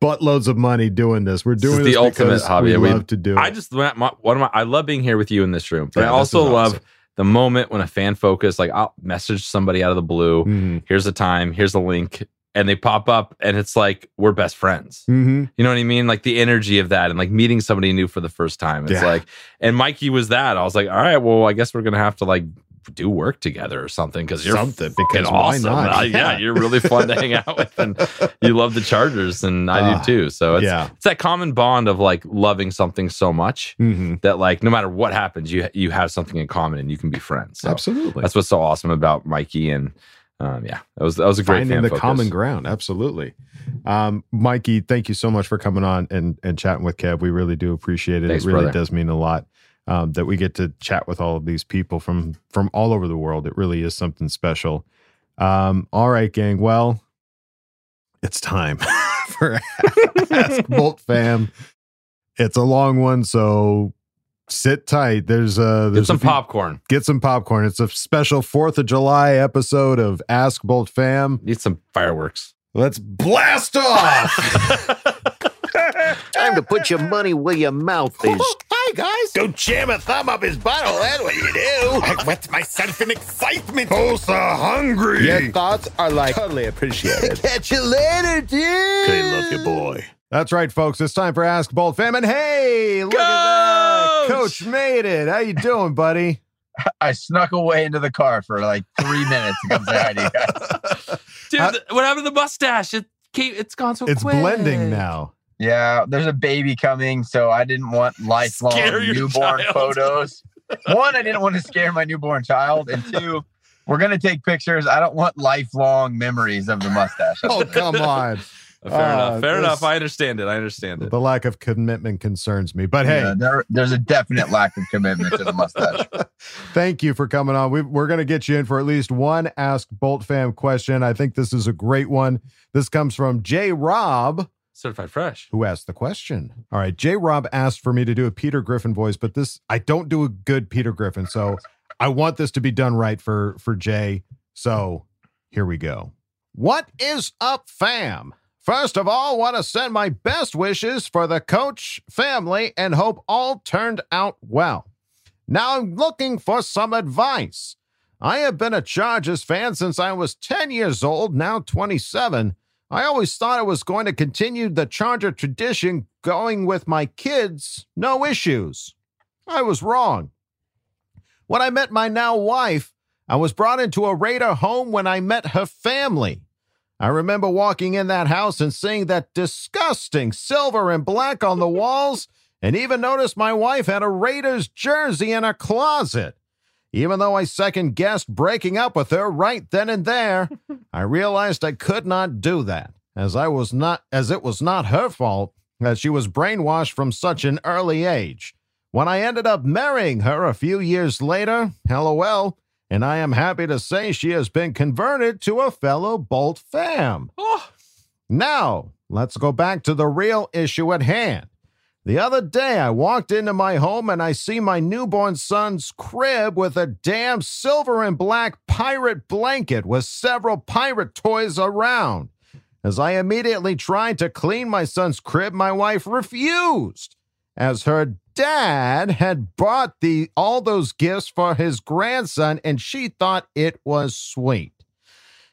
buttloads of money doing this we're This doing is this the ultimate because hobby. we We- love to do it I just my, one of my. I love being here with you in this room, but Yeah, I also is love the moment when a fan focus, like I'll message somebody out of the blue. Mhm. Here's the time. Here's the link, and they pop up, and it's like we're best friends. Mhm. You know what I mean? Like the energy of that, and like meeting somebody new for the first time. It's Yeah. like, and Mikey was that. I was like, all right, well, I guess we're gonna have to like do work together or something because you're Something, because why awesome. not? Uh, yeah. Yeah. you're really fun to hang out with, and you love the Chargers, and I Ah, do too. So it's yeah. it's that common bond of like loving something so much Mhm. that like no matter what happens, you you have something in common and you can be friends. So absolutely that's what's so awesome about Mikey and um, yeah, that was that was a great finding the focus. common ground absolutely um mikey thank you so much for coming on and and chatting with kev we really do appreciate it Thanks, it really brother. does mean a lot um, that we get to chat with all of these people from from all over the world. It really is something special. Um all right gang. Well it's time for ask bolt fam. It's a long one so sit tight. There's uh Get some a few- popcorn. get some popcorn. It's a special fourth of july episode of ask bolt fam. Need some fireworks. Let's blast off. Time to put your money where your mouth is. Hi, guys. Don't jam a thumb up his butthole. That's what you do. I wet myself in excitement. Oh, so hungry. Your thoughts are like Totally appreciated. Catch you later, dude. Okay, love you, boy. That's right, folks. It's time for Ask Bolt Fam. And hey, look at that. Coach made it. How you doing, buddy? I snuck away into the car for like three minutes to come say hi to you guys. Dude, Uh, th- what happened to the mustache? It came, it's gone so It's quick. blending now. Yeah, there's a baby coming, so I didn't want lifelong newborn child. photos. One, I didn't want to scare my newborn child, and two, we're gonna take pictures. I don't want lifelong memories of the mustache. Oh, come on. Fair Uh, enough. Fair enough. I understand it. I understand it. The lack of commitment concerns me. But hey, Yeah, there, there's a definite lack of commitment to the mustache. thank you for coming on. We, we're going to get you in for at least one Ask Bolt Fam question. I think this is a great one. This comes from J. Rob. Certified fresh. who asked the question. All right, J. Rob asked for me to do a Peter Griffin voice, but this I don't do a good Peter Griffin, so I want this to be done right for for Jay. So here we go. What is up, fam? First of all, want to send my best wishes for the coach family and hope all turned out well. Now I'm looking for some advice. I have been a Chargers fan since I was 10 years old, now 27. I always thought I was going to continue the Charger tradition going with my kids, no issues. I was wrong. When I met my now wife, I was brought into a Raider home when I met her family. I remember walking in that house and seeing that disgusting silver and black on the walls, and even noticed my wife had a Raiders jersey in her closet. Even though I second guessed breaking up with her right then and there, I realized I could not do that. as I was not as it was not her fault that she was brainwashed from such an early age. When I ended up marrying her a few years later, lol, and I am happy to say she has been converted to a fellow Bolt fam. Oh. Now, let's go back to the real issue at hand. The other day, I walked into my home and I see my newborn son's crib with a damn silver and black pirate blanket with several pirate toys around. As I immediately tried to clean my son's crib, my wife refused, as her dad had bought the all those gifts for his grandson and she thought it was sweet.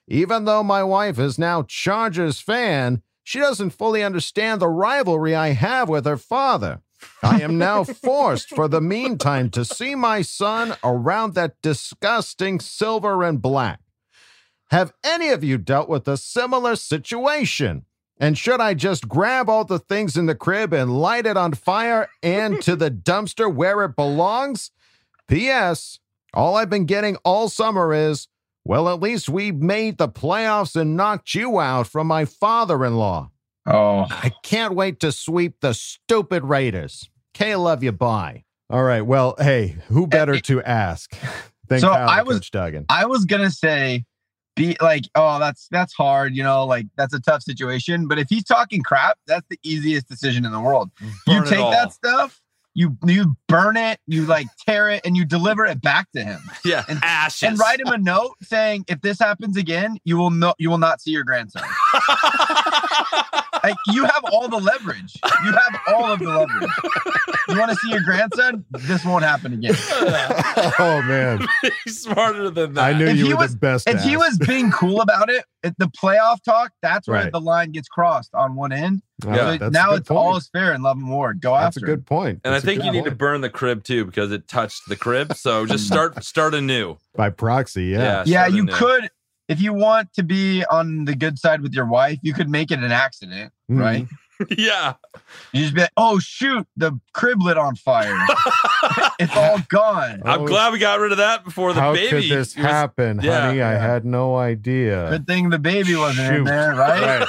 Even though my wife is now Chargers fan, she doesn't fully understand the rivalry I have with her father. I am now forced for the meantime to see my son around that disgusting silver and black. Have any of you dealt with a similar situation? And should I just grab all the things in the crib and light it on fire and to the dumpster where it belongs? P.S. All I've been getting all summer is, well, at least we made the playoffs and knocked you out from my father in law. Oh, I can't wait to sweep the stupid Raiders. K love you. Bye. All right. Well, hey, who better to ask than So Kyle I was- Coach Duggan? I was gonna say, be like, oh, that's that's hard, you know, like that's a tough situation. But if he's talking crap, that's the easiest decision in the world. you Burn it take that stuff, you you burn it, you like tear it, and you deliver it back to him. Yeah, and, ashes. and write him a note saying, if this happens again, you will no, you will not see your grandson. like you have all the leverage. You have all of the leverage. You want to see your grandson? This won't happen again. oh man, He's smarter than that. I knew If you he were was- the best. If to he was being cool about it, at the playoff talk, that's where Right. the line gets crossed on one end. Yeah, So now good it's all is fair and love and war. Go after. That's a good point. And That's I a think good you need to burn the crib too because it touched the crib. So just start start anew. by proxy. Yeah. Yeah. Yeah, you anew. could if you want to be on the good side with your wife, you could make it an accident, Mhm. right? yeah. You just be like, oh shoot, the crib lit on fire. it's all gone. I'm Oh, glad we got rid of that before the How baby. could this was- happen, yeah. honey? I had no idea. Good thing the baby wasn't in there, right?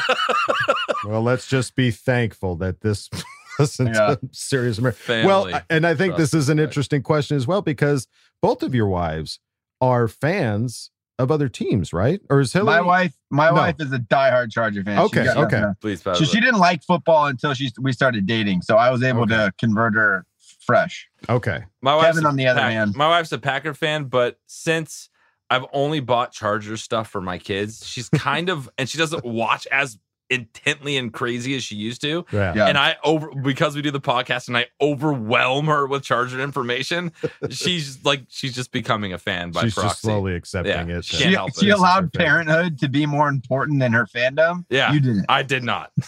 well, let's just be thankful that this wasn't Yeah. a serious murder. Family. Well, and I think this is an interesting question as well because both of your wives are fans of other teams, right? Or is Hillary? My wife, my No. wife is a diehard Charger fan. Okay, got- okay. yeah. Please, So she didn't like football until she we started dating. So I was able Okay. to convert her fresh. Okay. My wife's Kevin on the other Pack- hand. My wife's a Packer fan, but since I've only bought Charger stuff for my kids, she's kind of and she doesn't watch as intently and crazy as she used to. Yeah. Yeah. And I over because we do the podcast and I overwhelm her with Charger information. she's like she's just becoming a fan by She's proxy. just slowly accepting Yeah, it. she She, Can't it. she allowed her favorite. parenthood to be more important than her fandom. Yeah. You didn't. I did not.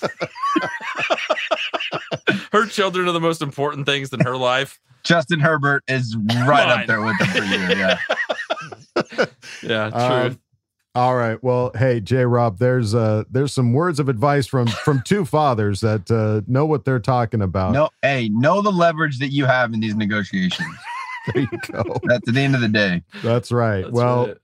her children are the most important things in her life. Justin Herbert is right on. up there with them for you. Yeah. Yeah, true. Um, all right. Well, hey, J Rob, there's uh there's some words of advice from from two fathers that uh know what they're talking about. No, hey, know the leverage that you have in these negotiations. There you go. That's at the end of the day. That's right. That's well, right.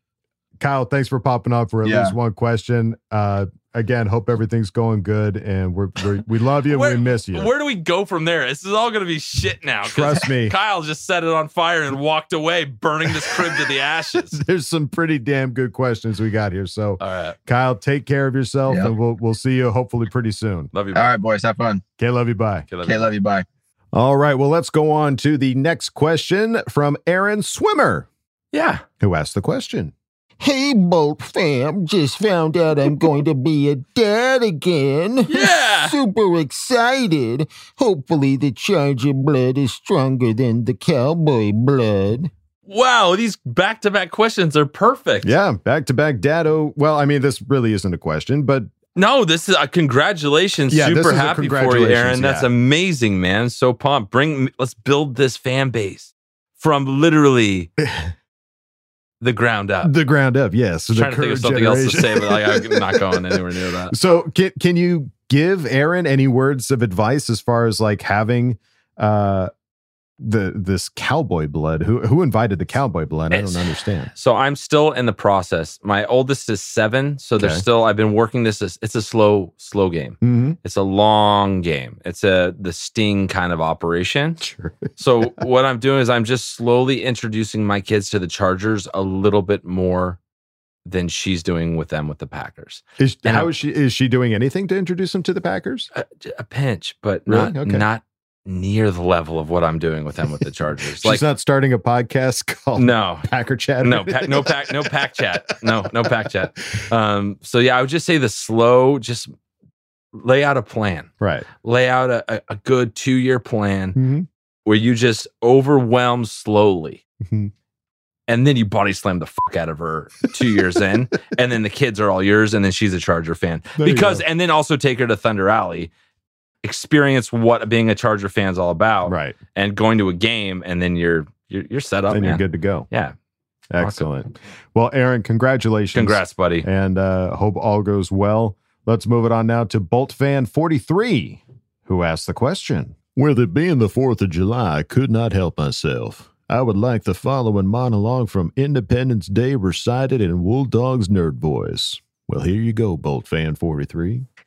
Kyle, thanks for popping up for at Yeah. least one question. Uh again, hope everything's going good and we're, we're we love you and Where- we miss you. Where do we go from there? This is all going to be shit now. Trust me. Kyle just set it on fire and walked away, burning this crib to the ashes. There's some pretty damn good questions we got here. So, All right. Kyle, take care of yourself Yep. and we'll we'll see you hopefully pretty soon. Love you. All right, boys. Have fun. Okay, love you. Bye. Okay, love Okay, you. love you. Bye. All right. Well, let's go on to the next question from Aaron Swimmer, Yeah. who asked the question. Hey, Bolt fam, just found out I'm going to be a dad again. Yeah. Super excited. Hopefully, the Charger blood is stronger than the Cowboy blood. Wow, these back to back questions are perfect. Yeah, back to back dado. Well, I mean, this really isn't a question, but No, this is a congratulations. Yeah, this Super is a happy for you, congratulations, Aaron. That's yeah. amazing, man. So pumped. Bring let's build this fan base from literally the ground up. the ground up, yes. The trying to think of something else to say, but like, I'm not going anywhere near that. So, can can you give Aaron any words of advice as far as like having uh the this cowboy blood? Who who invited the cowboy blood? I don't understand. So I'm still in the process. My oldest is seven, so there's Okay. still. I've been working this. It's a slow, slow game. Mm-hmm. It's a long game. It's a the sting kind of operation. Sure. So what I'm doing is I'm just slowly introducing my kids to the Chargers a little bit more than she's doing with them with the Packers. Is, And how I'm- is she? Is she doing anything to introduce them to the Packers? A, a pinch, but Really? not Okay. not near the level of what I'm doing with them with the Chargers. She's not starting a podcast called no, Packer Chat. no, pack, no pack, no pack chat, no, no pack chat. Um, so yeah, I would just say the slow, just lay out a plan, right? Lay out a, a, good two year plan Mhm. where you just overwhelm slowly. Mhm. And then you body slam the fuck out of her two years in, and then the kids are all yours, and then she's a Charger fan There because, and then also take her to Thunder Alley, experience what being a Charger fan's all about, right? And going to a game, and then you're you're, you're set up, and you're good to go. Yeah, Excellent. Well, Aaron, congratulations. Congrats, buddy. And uh, hope all goes well. Let's move it on now to Bolt Fan 43, who asked the question. With it being the 4th of July, I could not help myself. I would like the following monologue from Independence Day recited in Wool Dog's nerd voice. Well, here you go, Bolt Fan 43.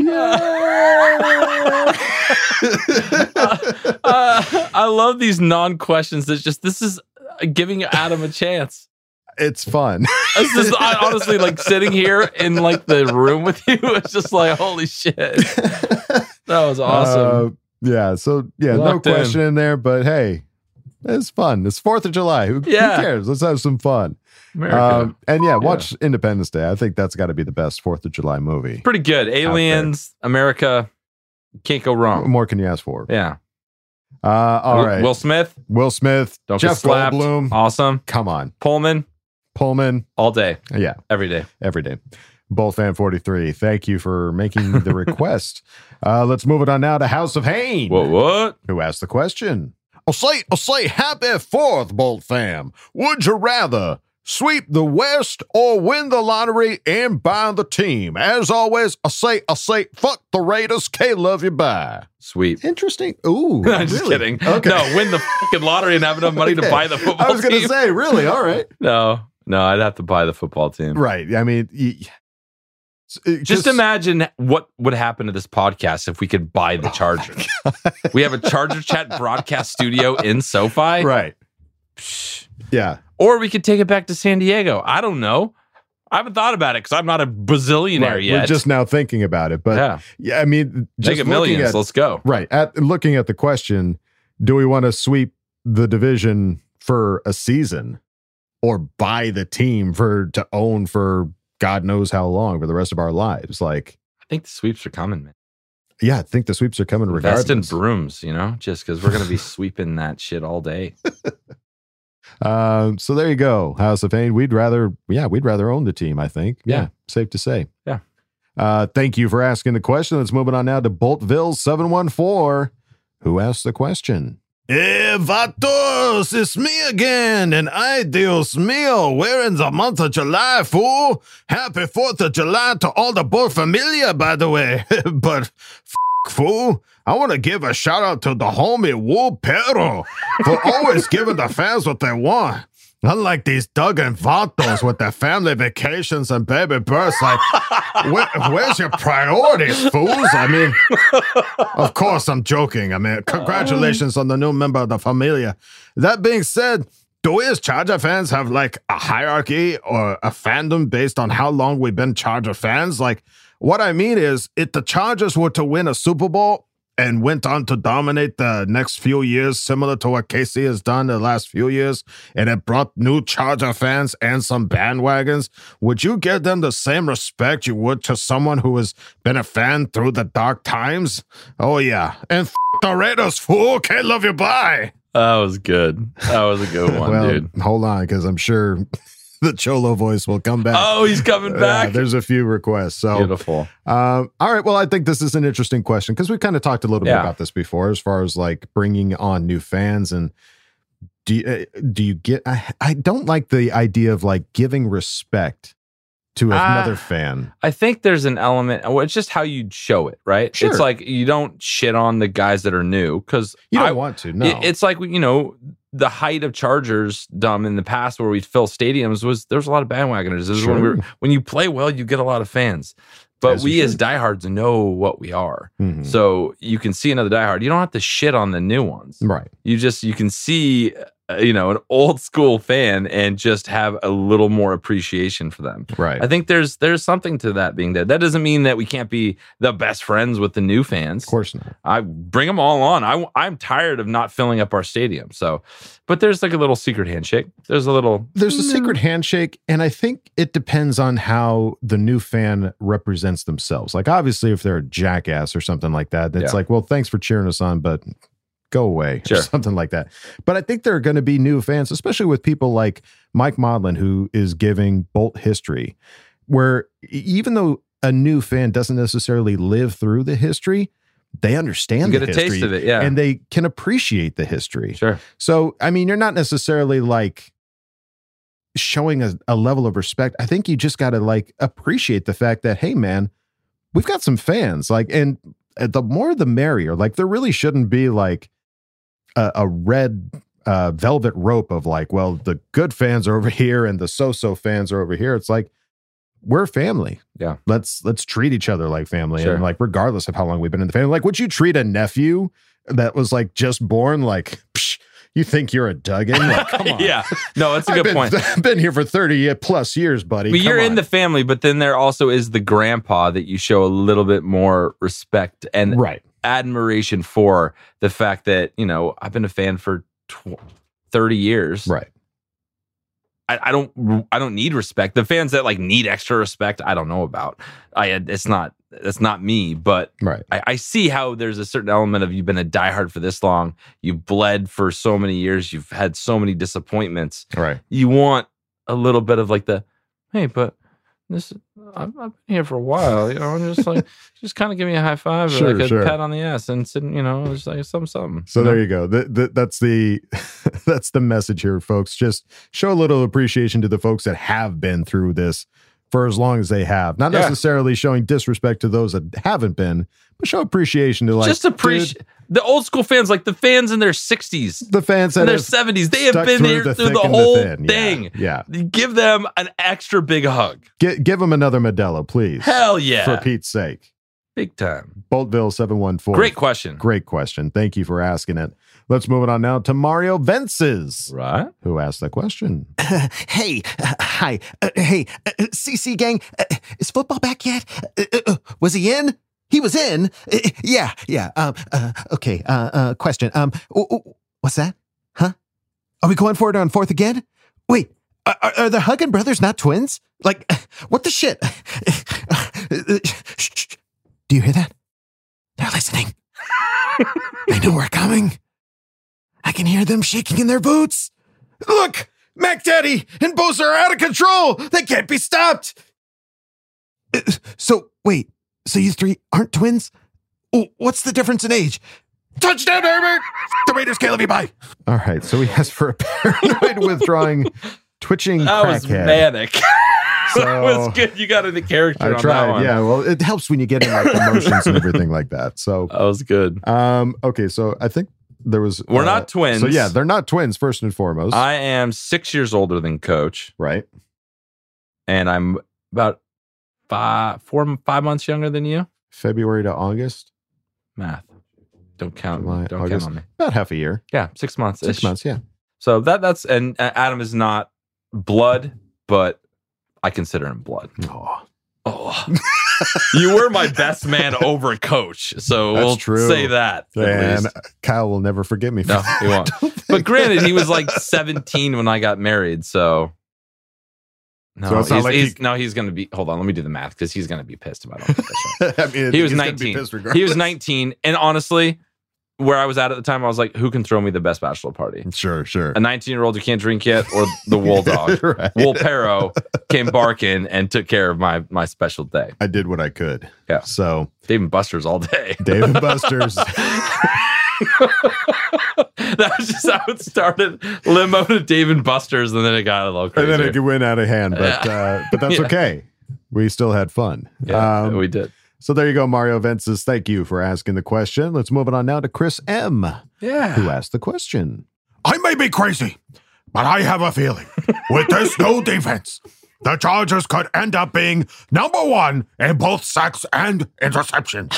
uh, I love these non questions. That's just this is uh, giving Adam a chance. It's fun. This is I, honestly like sitting here in like the room with you. It's just like holy shit. That was awesome. Uh, yeah. So, yeah, Locked no question in there, but hey, it's fun. It's 4th of July. Who, who cares? Let's have some fun. Um, and yeah, watch Independence Day. I think that's got to be the best 4th of July movie. Pretty good. Aliens, America, can't go What wrong. more can you ask for? Yeah. Uh, all right. Will Smith, Will Smith, don't Jeff. Goldblum. Awesome. Come on. Pullman, Pullman. all day, Yeah, every day. every day. Bolt fan 43. Thank you for making the request. Uh, let's move it on now to House of Pain. What? What? Who asked the question? I'll say, I'll say, happy 4th, Bolt fam. Would you rather sweep the West or win the lottery and buy the team? As always, I say, I say, fuck the Raiders. K love you, bye. Sweet. Interesting. Ooh, I'm just really? kidding. Okay. No, win the fucking lottery and have enough money to buy the football I was going to say, really? All right. no, no, I'd have to buy the football team. Right. I mean, y- y- Just imagine what would happen to this podcast if we could buy Oh the Charger. we have a Charger Chat broadcast studio in SoFi, Right. Yeah. Or we could take it back to San Diego. I don't know. I haven't thought about it because I'm not a bazillionaire Right. yet. We're just now thinking about it. But Yeah. yeah, I mean, just Make it millions. At, Let's go. Right. At looking at the question, do we want to sweep the division for a season or buy the team for to own for God knows how long for the rest of our lives? Like, I think the sweeps are coming, man. yeah, I think the sweeps are coming Invest in brooms, you know, just because we're gonna be sweeping that shit all day. Um, so there you go, House of Pain. We'd rather, yeah, we'd rather own the team. I think. Yeah, Yeah. safe to say. Yeah. Uh, thank you for asking the question. Let's move it on now to Boltville seven one four, who asked the question. Hey, vatos, it's me again, and I, Dios mío, we're in the month of July, fool. Happy 4th of July to all the Bolt familia, by the way. but f- fool. I want to give a shout out to the homie Wu Pero for always giving the fans what they want. Unlike these Duggan Vatos with their family vacations and baby births, like, where, where's your priorities, fools? I mean, of course, I'm joking. I mean, congratulations on the new member of the familia. That being said, do we as Charger fans have like a hierarchy or a fandom based on how long we've been Charger fans? Like, what I mean is, if the Chargers were to win a Super Bowl and went on to dominate the next few years, similar to what KC has done the last few years, and it brought new Charger fans and some bandwagons, would you give them the same respect you would to someone who has been a fan through the dark times? Oh, yeah. And f- the Raiders, fool. Can't love you, bye. That was good. That was a good one, well, dude. hold on, because I'm sure the Cholo voice will come back. Oh, he's coming Yeah, back. there's a few requests. So Beautiful. Um, all right. Well, I think this is an interesting question because we've kind of talked a little bit about this before, as far as like bringing on new fans and do you, uh, do you get? I, I don't like the idea of like giving respect to Ah, another fan. I think there's an element. Well, it's just how you show it, right? Sure. It's like you don't shit on the guys that are new because You don't I want to, no. It- it's like you know the height of Chargers dumb in the past where we'd fill stadiums was there's a lot of bandwagoners. This is when we were, when you play well, you get a lot of fans. But As we as diehards know what we are. Mhm. So you can see another diehard. You don't have to shit on the new ones. Right. You just you can see you know an old school fan and just have a little more appreciation for them. Right. I think there's there's something to that being there. That doesn't mean that we can't be the best friends with the new fans. Of course not. I bring them all on. I I'm tired of not filling up our stadium. So, but there's like a little secret handshake. There's a little There's a secret Mm. handshake, and I think it depends on how the new fan represents themselves. Like, obviously, if they're a jackass or something like that, it's Yeah. like, well, thanks for cheering us on, but go away Sure. or something like that. But I think there are going to be new fans, especially with people like Mike Modlin, who is giving Bolt history, where even though a new fan doesn't necessarily live through the history, they understand You the get a taste history of it, yeah. and they can appreciate the history. Sure. So, I mean, you're not necessarily like showing a, a level of respect. I think you just got to like appreciate the fact that, hey, man, we've got some fans. Like, and uh, the more the merrier. Like, there really shouldn't be like a, a red uh, velvet rope of like, well, the good fans are over here and the so-so fans are over here. It's like we're family. Yeah. Let's let's treat each other like family, Sure. and like regardless of how long we've been in the family. Like, would you treat a nephew that was like just born like? Psh, you think you're a Duggan? Like, come on. yeah. No, it's a I've good been, point. I've been here for 30 plus years, buddy. But Come you're in the family, but then there also is the grandpa that you show a little bit more respect and Right. Admiration for the fact that, you know, I've been a fan for tw- 30 years. Right. I, I don't I don't need respect. The fans that like need extra respect, I don't know about. I uh, it's not that's not me, but right. I, I see how there's a certain element of you've been a diehard for this long, you've bled for so many years, you've had so many disappointments. Right. You want a little bit of like the hey, but this I've, I've been here for a while, you know, and just like just kind of give me a high five or Sure, like a sure. pat on the ass and sitting, you know, it's like something something. So you know? there you go. Th th that's the that's the message here, folks. Just show a little appreciation to the folks that have been through this for as long as they have. Not Yeah. necessarily showing disrespect to those that haven't been, but show appreciation to like just appreciate the old school fans, like the fans in their 60s, the fans in their 70s. They have stuck been through there the through the and the whole. Yeah, thing. yeah. Give them an extra big hug. Gi- give them another Modelo, please. Hell yeah. For Pete's sake. Big time. Boltville 714. Great question. Great question. Thank you for asking it. Let's move it on now to Mario Vences. Right. Who asked the question? hey, uh, hi, uh, hey, uh, uh, CC gang, uh, is football back yet? Uh, uh, uh, was he in? He was in. Yeah, yeah. Um, uh, okay. Uh, uh, question. Um, what's that? Huh? Are we going for it on fourth again? Wait, are, are- the Duggan brothers not twins? Like, what the shit? Shh, shh. Do you hear that? They're listening. they know we're coming. I can hear them shaking in their boots. Look, Mac Daddy and Bosa are out of control. They can't be stopped. Uh, So, wait, so you three aren't twins? Oh, What's the difference in age? Touchdown, Herbert! The Raiders can't let me by. All right. So he asked for a paranoid withdrawing, twitching That was crackhead. manic. that was good. You got into character. I on tried. That one. Yeah. Well, it helps when you get in like emotions and everything like that. So that was good. Um. Okay. So I think there was. We're uh, not twins. So yeah, they're not twins. First and foremost. I am six years older than Coach, right? and I'm about five, four, five months younger than you. February to August. Math. Don't count. July, don't August. count on me. About half a year. Yeah, six months. Six months. Yeah. So that that's and uh, Adam is not blood, but I consider him blood. Oh. Oh. you were my best man over coach. So That's we'll true. say that. And. Kyle will never forgive me. For No, that. he won't. But granted, he was like 17 when I got married. So no, So he's, like he's- he- no, he's going to be. Hold on, let me do the math because he's going to be pissed about I this. I mean, he was he's gonna be 19. pissed He was 19, and honestly, where I was at at the time, I was like, "Who can throw me the best bachelor party?" Sure, sure. A 19 year old who can't drink yet, or the wool dog. Right. Wool Pero came barking and took care of my my special day. I did what I could. Yeah. So Dave and Buster's all day. Dave and Buster's. that was just how it started. Limo to Dave and Buster's, and then it got a little crazy. and then it went out of hand, but uh, but that's Yeah. okay. We still had fun. Yeah, Um, we did. So there you go, Mario Vences. Thank you for asking the question. Let's move it on now to Chris M. Yeah. Who asked the question? I may be crazy, but I have a feeling with this new defense, the Chargers could end up being number one in both sacks and interceptions.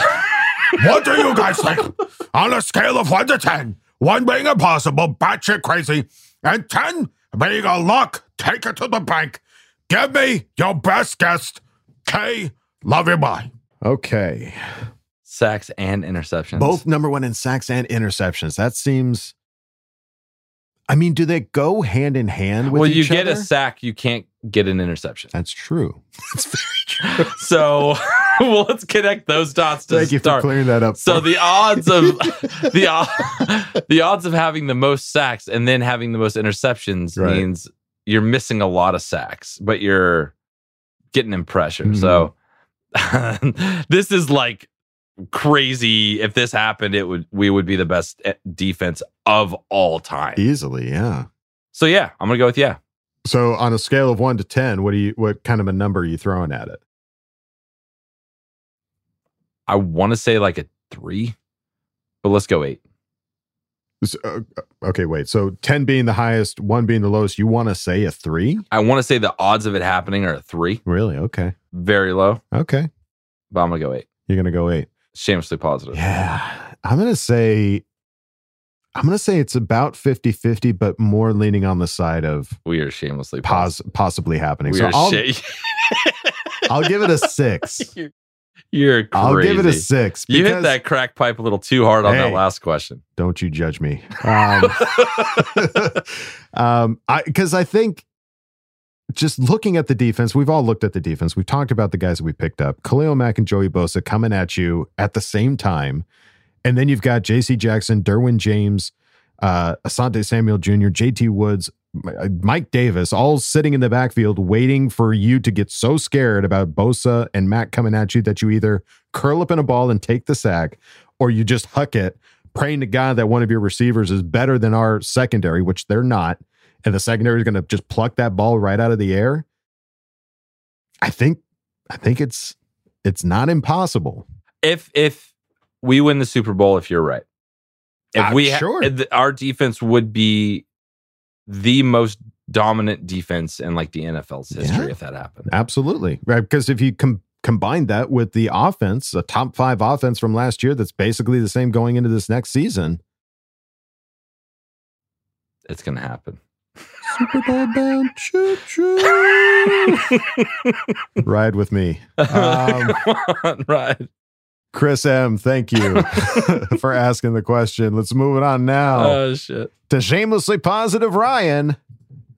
What do you guys think? On a scale of one to 10, one being impossible, batshit crazy, and 10 being a lock, take it to the bank. Give me your best guess. K, love you, bye. Okay. Sacks and interceptions. Both number one in sacks and interceptions. That seems. I mean, do they go hand in hand with well, you each get a sack, you can't get an interception. That's true. That's very true. so, well, let's connect those dots to Thank you for clearing that up. So the odds of the the odds of having the most sacks and then having the most interceptions Right. means you're missing a lot of sacks, but you're getting in pressure. Mhm. So this is like crazy. If this happened, it would we would be the best eh, defense of all time. easily, yeah. So yeah, I'm gonna go with yeah. So on a scale of one to ten, what do you what kind of a number are you throwing at it? I want to say like a three, but let's go eight. S- uh, okay, wait. So ten being the highest, one being the lowest. You want to say a three? I want to say the odds of it happening are a three, Really? Okay. very low, Okay. but I'm gonna go eight. You're gonna go eight. Shamelessly positive. Yeah. I'm gonna say I'm gonna say it's about 50-50, but more leaning on the side of We are shamelessly pos- possibly happening. We so I'll, sha- I'll give it a six. You're crazy. I'll give it a six. You hit that crack pipe a little too hard on that last question. Don't you judge me. Um, um, I because I think just looking at the defense, we've all looked at the defense. We've talked about the guys that we picked up. Khalil Mack and Joey Bosa coming at you at the same time. And then you've got JC Jackson, Derwin James, uh, Asante Samuel Jr., JT Woods, Mike Davis, all sitting in the backfield waiting for you to get so scared about Bosa and Mack coming at you that you either curl up in a ball and take the sack or you just huck it, praying to God that one of your receivers is better than our secondary, which they're not. And the secondary is going to just pluck that ball right out of the air. I think, I think it's, it's not impossible. If if we win the Super Bowl, if you're right, if Uh, we ha- sure. our defense would be the most dominant defense in like the NFL's history Yeah. if that happened. Absolutely. Right. Because if you com- combine that with the offense, a top five offense from last year that's basically the same going into this next season. It's gonna happen. Super Bowl bound. Choo choo. Ride with me. Um, Come on, right. Chris M, thank you for asking the question. Let's move it on now Oh shit. to shamelessly positive Ryan,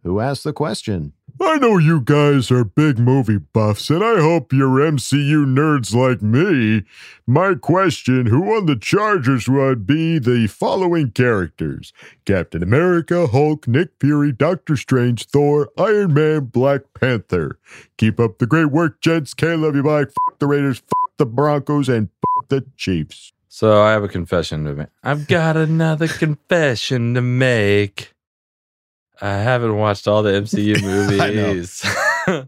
who asked the question. I know you guys are big movie buffs, and I hope you're MCU nerds like me. My question Who on the Chargers would be the following characters Captain America, Hulk, Nick Fury, Doctor Strange, Thor, Iron Man, Black Panther? Keep up the great work, gents. Can't love you, bye. Fuck the Raiders, fuck the Broncos, and fuck the Chiefs. So I have a confession to make. I've got another confession to make. I haven't watched all the MCU movies.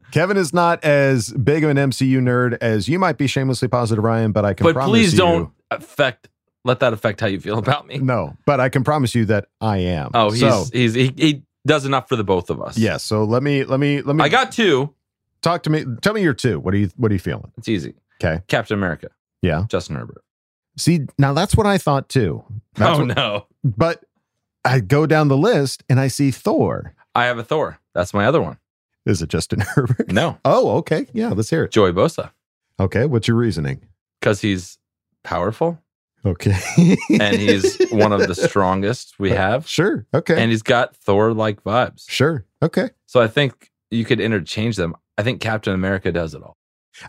Kevin is not as big of an MCU nerd as you might be shamelessly positive, Ryan, but I can but promise please you, don't affect let that affect how you feel about me. No, but I can promise you that I am. Oh, he's so, he's he, he does enough for the both of us. yes. So let me let me let me I got two. talk to me. Tell me your two. What are you what are you feeling? It's easy. Okay. Captain America, Yeah. Justin Herbert. See, now that's what I thought too. That's oh what- no. But I go down the list and I see Thor. I have a Thor. That's my other one. Is it Justin Herbert? No. Oh, okay. Yeah, let's hear it. Joey Bosa. Okay, what's your reasoning? Because he's powerful Okay. and he's one of the strongest we uh, have. sure. Okay. And he's got Thor like vibes. sure. Okay. So I think you could interchange them. I think Captain America does it all.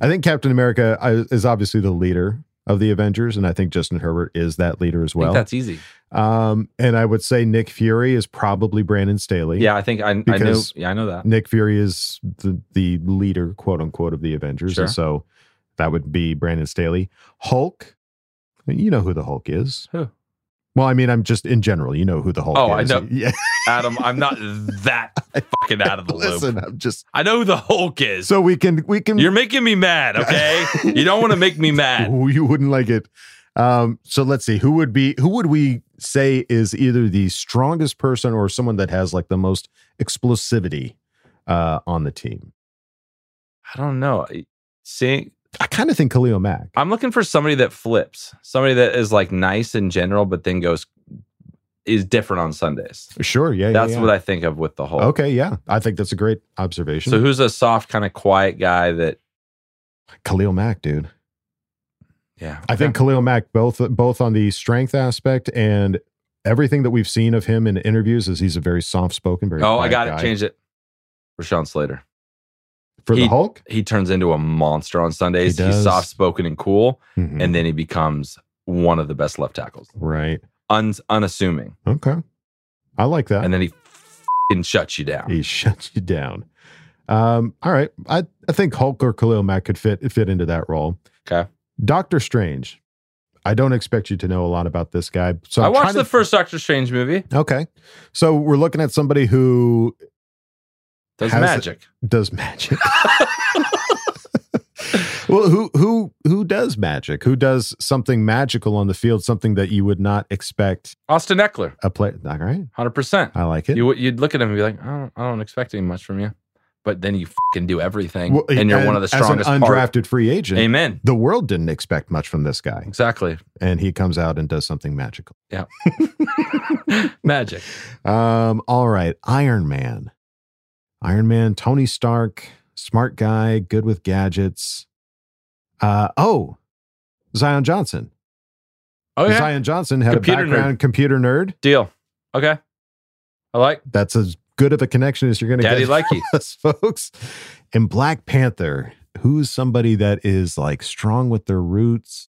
I think Captain America is obviously the leader of the Avengers, and I think Justin Herbert is that leader as I well. think that's easy. um, and I would say Nick Fury is probably Brandon Staley. Yeah, I think I, I. Because Yeah, I know that. Nick Fury is the, the leader, quote unquote, of the Avengers. Sure. And so that would be Brandon Staley. Hulk, you know who the Hulk is. Who? Well, I mean, I'm just in general, you know who the Hulk Oh, I is. know. Yeah. Adam, I'm not that fucking out of the Listen, loop. I'm just I know who the Hulk is. so we can we can You're making me mad, okay? you don't want to make me mad. You wouldn't like it. Um, so let's see who would be who would we say is either the strongest person or someone that has like the most explosivity uh on the team. I don't know. Seeing I kind of think Khalil Mack. I'm looking for somebody that flips, somebody that is like nice in general, but then goes is different on Sundays. Sure, yeah, That's yeah, what I think of with the whole. Okay, yeah, I think that's a great observation. So who's a soft, kind of quiet guy that? Khalil Mack, dude. Yeah, I think Khalil Mack both both on the strength aspect and everything that we've seen of him in interviews is he's a very soft spoken, very Oh, I got guy. it. Change it. Rashawn Slater. For he, the Hulk. He turns into a monster on Sundays. He He's soft spoken and cool, Mhm. and then he becomes one of the best left tackles. Right. Un- unassuming, Okay. I like that. and then he fing shuts you down. he shuts you down. Um, all right. I, I think Hulk or Khalil Mack could fit fit into that role. Okay. Doctor Strange. I don't expect you to know a lot about this guy. So I I'm watched the to- first Doctor Strange movie. Okay. So we're looking at somebody who Does has- magic. does magic. well, who who who does magic? Who does something magical on the field? Something that you would not expect Austin Ekeler, a play. All right, hundred percent. I like it. You would- you'd look at him and be like, I don't, I don't expect any much from you, but then you fucking do everything, Well, and you're one of the strongest. As an part- undrafted free agent. Amen. The world didn't expect much from this guy, Exactly. and he comes out and does something magical. Yeah. Magic. Um, all right, Iron Man. Iron Man, Tony Stark, smart guy, good with gadgets. Uh oh, Zion Johnson. Oh yeah. Zion Johnson had Computer a background computer nerd. Deal. Okay. I like. That's as good of a connection as you're going to Daddy get, like from us, folks. And Black Panther, who's somebody that is like strong with their roots,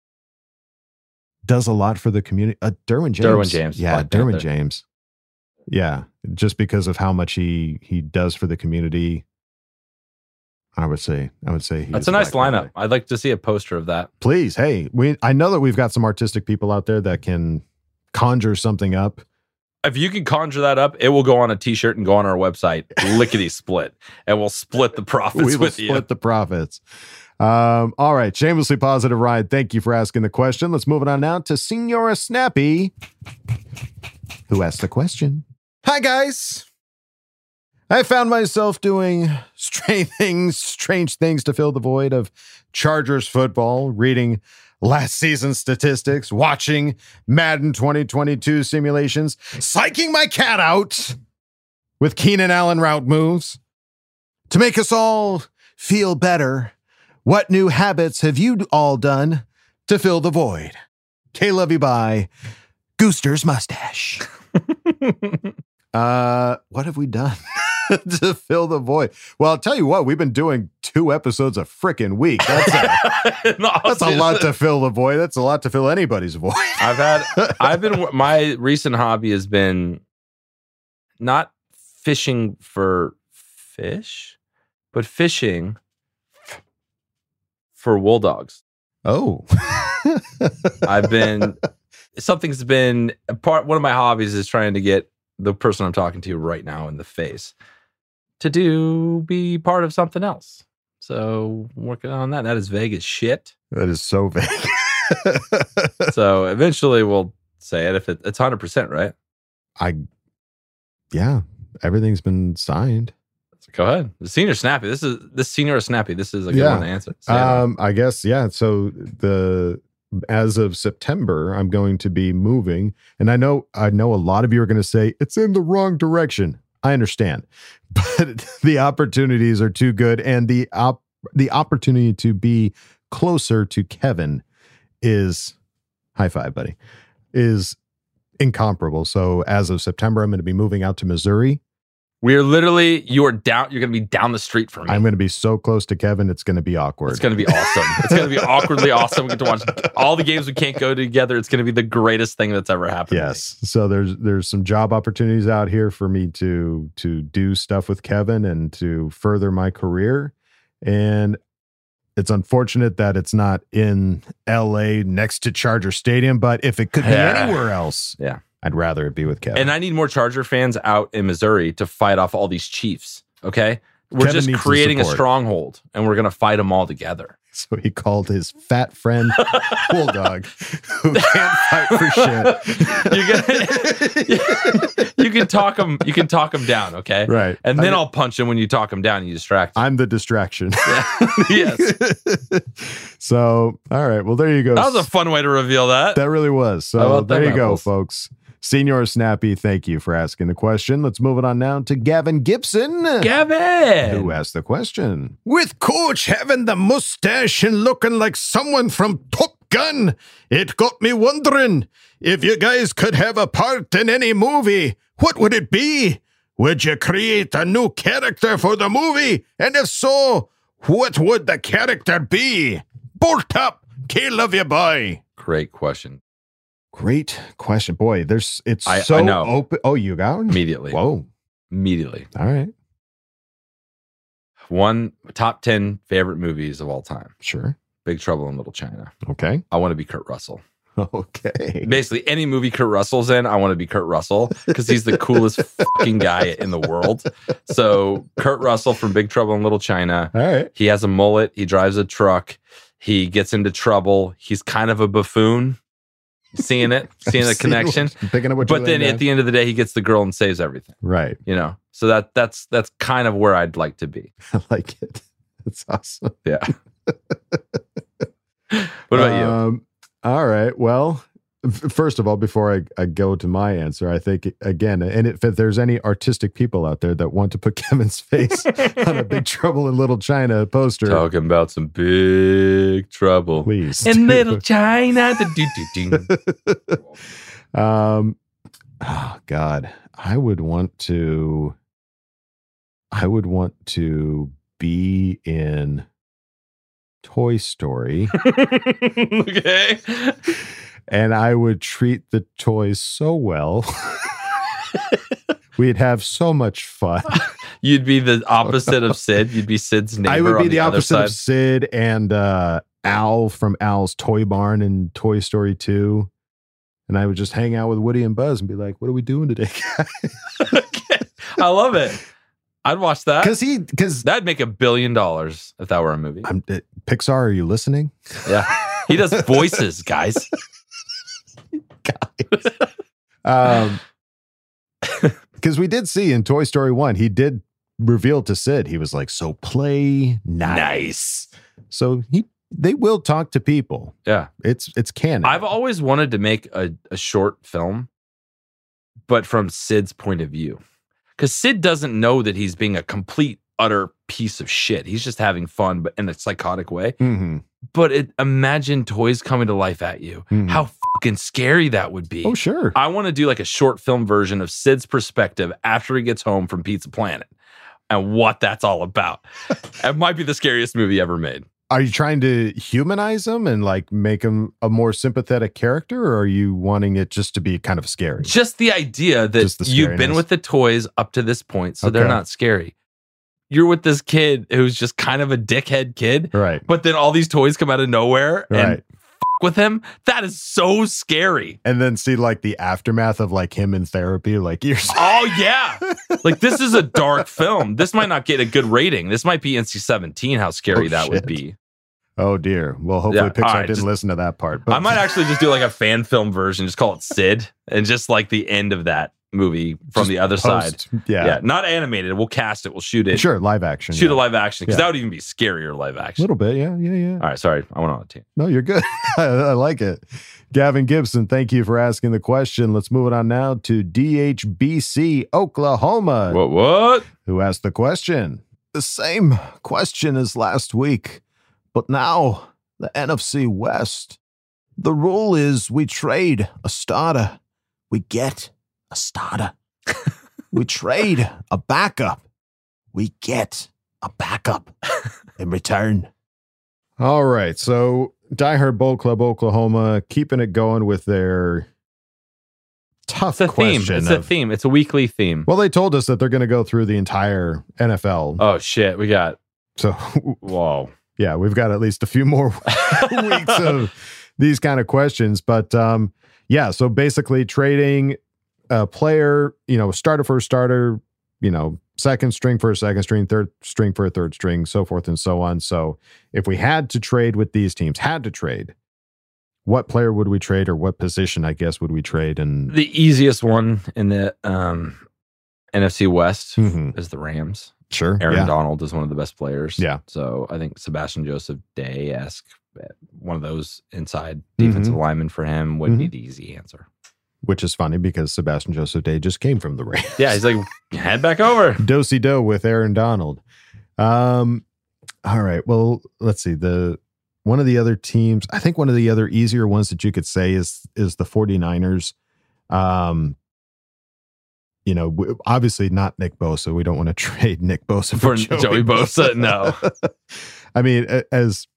does a lot for the community. Uh, Derwin James. Derwin James, Yeah, Black Derwin Panther. James. Yeah, just because of how much he he does for the community. I would say, I would say he That's a nice lineup. Panther. I'd like to see a poster of that. Please, hey, we I know that we've got some artistic people out there that can conjure something up. If you can conjure that up, it will go on a T-shirt and go on our website, lickety split, and we'll split the profits we will with split you. the profits. Um, all right, shamelessly positive ride. Thank you for asking the question. Let's move it on now to Senora Snappy, who asked the question. Hi guys. I found myself doing strange things, strange things to fill the void of Chargers football, reading last season's statistics, watching Madden 2022 simulations, psyching my cat out with Keenan Allen route moves. To make us all feel better, what new habits have you all done to fill the void? K Love You by Gooster's Mustache. uh, what have we done to fill the void? Well, I'll tell you what, we've been doing two episodes a freaking week. That's a, that's a lot to fill the void. That's a lot to fill anybody's void. I've had, I've been, my recent hobby has been not fishing for fish, but fishing for wool dogs. Oh, I've been, something's been part, one of my hobbies is trying to get the person I'm talking to right now in the face to do be part of something else. So working on that. That is vague as shit. That is so vague. so eventually we'll say it if it, it's hundred percent right. I, yeah, everything's been signed. Go ahead. The senior snappy. This is this senior snappy. This is a good Yeah. one to answer. Um, I guess yeah. So the as of September, I'm going to be moving, and I know I know a lot of you are going to say it's in the wrong direction. I understand, but the opportunities are too good, and the op- the opportunity to be closer to Kevin is high five, buddy, is incomparable. So as of September, I'm going to be moving out to Missouri. We're literally you are down. You're going to be down the street from me. I'm going to be so close to Kevin, it's going to be awkward. It's going to be awesome. It's going to be awkwardly awesome. We get to watch all the games we can't go together. It's going to be the greatest thing that's ever happened. to me. Yes. So there's there's some job opportunities out here for me to to do stuff with Kevin and to further my career. And it's unfortunate that it's not in LA next to Charger Stadium, but if it could be Yeah. anywhere else, Yeah. I'd rather it be with Kevin. And I need more Charger fans out in Missouri to fight off all these Chiefs. Okay. We're Kevin just creating a stronghold and we're going to fight them all together. so he called his fat friend Bulldog, who can't fight for shit. You can, you can talk him. You can talk him down. Okay. Right. And I then mean- I'll punch him when you talk him down. And you distract. I'm the distraction. yes. so, all right. Well, there you go. That was a fun way to reveal that. That really was. So there you go, folks. Senior Snappy, thank you for asking the question. Let's move it on now to Gavin Gibson. Gavin. Who asked the question? With Coach having the mustache and looking like someone from Top Gun, it got me wondering if you guys could have a part in any movie, what would it be? Would you create a new character for the movie? And if so, what would the character be? Bolt up. K love you, boy. Great question. Great question. Boy, there's it's I- so I know. open. Oh, you got one? Immediately. Whoa. Immediately. All right. One top 10 favorite movies of all time Sure. Big Trouble in Little China. Okay. I want to be Kurt Russell. Okay. Basically, any movie Kurt Russell's in, I want to be Kurt Russell because he's the coolest fucking guy in the world. So, Kurt Russell from Big Trouble in Little China. All right. He has a mullet. He drives a truck. He gets into trouble. He's kind of a buffoon. Seeing it, seeing the connection. what- picking up what But then at the end of the day, he gets the girl and saves everything. Right. You know, so that that's that's kind of where I'd like to be. I like it. That's awesome. Yeah. what about you? Um, all right. Well, first of all, before I, I go to my answer, I think again, and if, if there's any artistic people out there that want to put Kevin's face on a Big Trouble in Little China poster, Talking about some big trouble please. in do. Little China. Um, oh God, I would want to. I would want to be in Toy Story, okay. And I would treat the toys so well. We'd have so much fun. You'd be the opposite of Sid. You'd be Sid's neighbor. I would be the, other opposite of Sid and uh, Al from Al's Toy Barn in Toy Story 2. And I would just hang out with Woody and Buzz and be like, "What are we doing today, guys?" I love it. I'd watch that Because he, because that'd make a billion dollars if that were a movie. I'm uh, Pixar. Are you listening? Yeah, he does voices, guys. Um, because we did see in Toy Story One, he did reveal to Sid, he was like, "So play nice." So he, they will talk to people. Yeah, It's it's canon. I've always wanted to make a, a short film, but from Sid's point of view, because Sid doesn't know that he's being a complete utter piece of shit. He's just having fun, but in a psychotic way. Mhm. But it, imagine toys coming to life at you. Mhm. How fucking scary that would be. Oh sure. I want to do like a short film version of Sid's perspective after he gets home from Pizza Planet and what that's all about. it might be the scariest movie ever made. Are you trying to humanize him and like make him a more sympathetic character, or are you wanting it just to be kind of scary? Just the idea that the you've been with the toys up to this point, so they're not scary. You're with this kid who's just kind of a dickhead kid, Right. but then all these toys come out of nowhere and Right. With him. That is so scary. And then see like the aftermath of like him in therapy, like years. Oh yeah, like this is a dark film. This might not get a good rating. This might be NC seventeen. How scary Oh, that would be. Oh dear. Well, hopefully Yeah, Pixar right, didn't just- listen to that part. But I might actually just do like a fan film version, just call it Sid, and just like the end of that movie from Just the other post- side. yeah. yeah, not animated. We'll cast it. We'll shoot it. sure live action. shoot yeah. a live action because Yeah. that would even be scarier live action. A little bit. Yeah. Yeah. Yeah. All right, sorry, I went on a team. No, you're good. I, I like it. Gavin Gibson, thank you for asking the question. Let's move it on now to DHBC, Oklahoma. What? What? Who asked the question? The same question as last week, but now the NFC West. The rule is we trade a starter, we get a starter. we trade a backup, we get a backup in return. All right. So, Die Hard Bolt Club Oklahoma keeping it going with their tough It's a theme. question. It's a theme. It's a weekly theme. well, they told us that they're going to go through the entire NFL. Oh shit, we got. So, Whoa. yeah, we've got at least a few more weeks of these kind of questions. But um, yeah, so basically trading a player, you know, starter for a starter, you know, second string for a second string, third string for a third string, so forth and so on. So if we had to trade with these teams, had to trade, what player would we trade or what position, I guess, would we trade? And The easiest one in the um, NFC West Mhm. is the Rams. sure, Aaron yeah. Donald is one of the best players. Yeah. So I think Sebastian Joseph Day esque, one of those inside Mm-hmm. defensive linemen for him would be the easy answer. Which is funny because Sebastian Joseph Day just came from the Rams. Yeah, he's like, head back over. Dosey do with Aaron Donald. Um, all right. Well, let's see. The one of the other teams, I think one of the other easier ones that you could say is is the 49ers. Um, you know, obviously not Nick Bosa. We don't want to trade Nick Bosa for, For Joey Bosa, no. I mean, as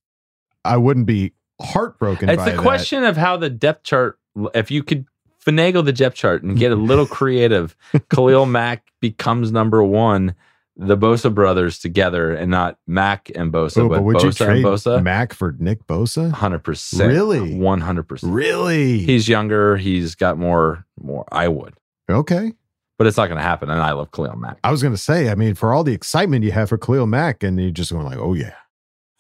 I wouldn't be heartbroken. It's by the that. question of how the depth chart, if you could finagle the depth chart and get a little creative, Khalil Mack becomes number one, the Bosa brothers together and not Mack and Bosa, Oh, but, but would you Bosa and trade Bosa. Mack for Nick Bosa? 100%. Really? 100%. Really? He's younger. He's got more, more. I would, okay. but it's not going to happen. And I love Khalil Mack. I was going to say, I mean, for all the excitement you have for Khalil Mack, and you're just going like, oh yeah,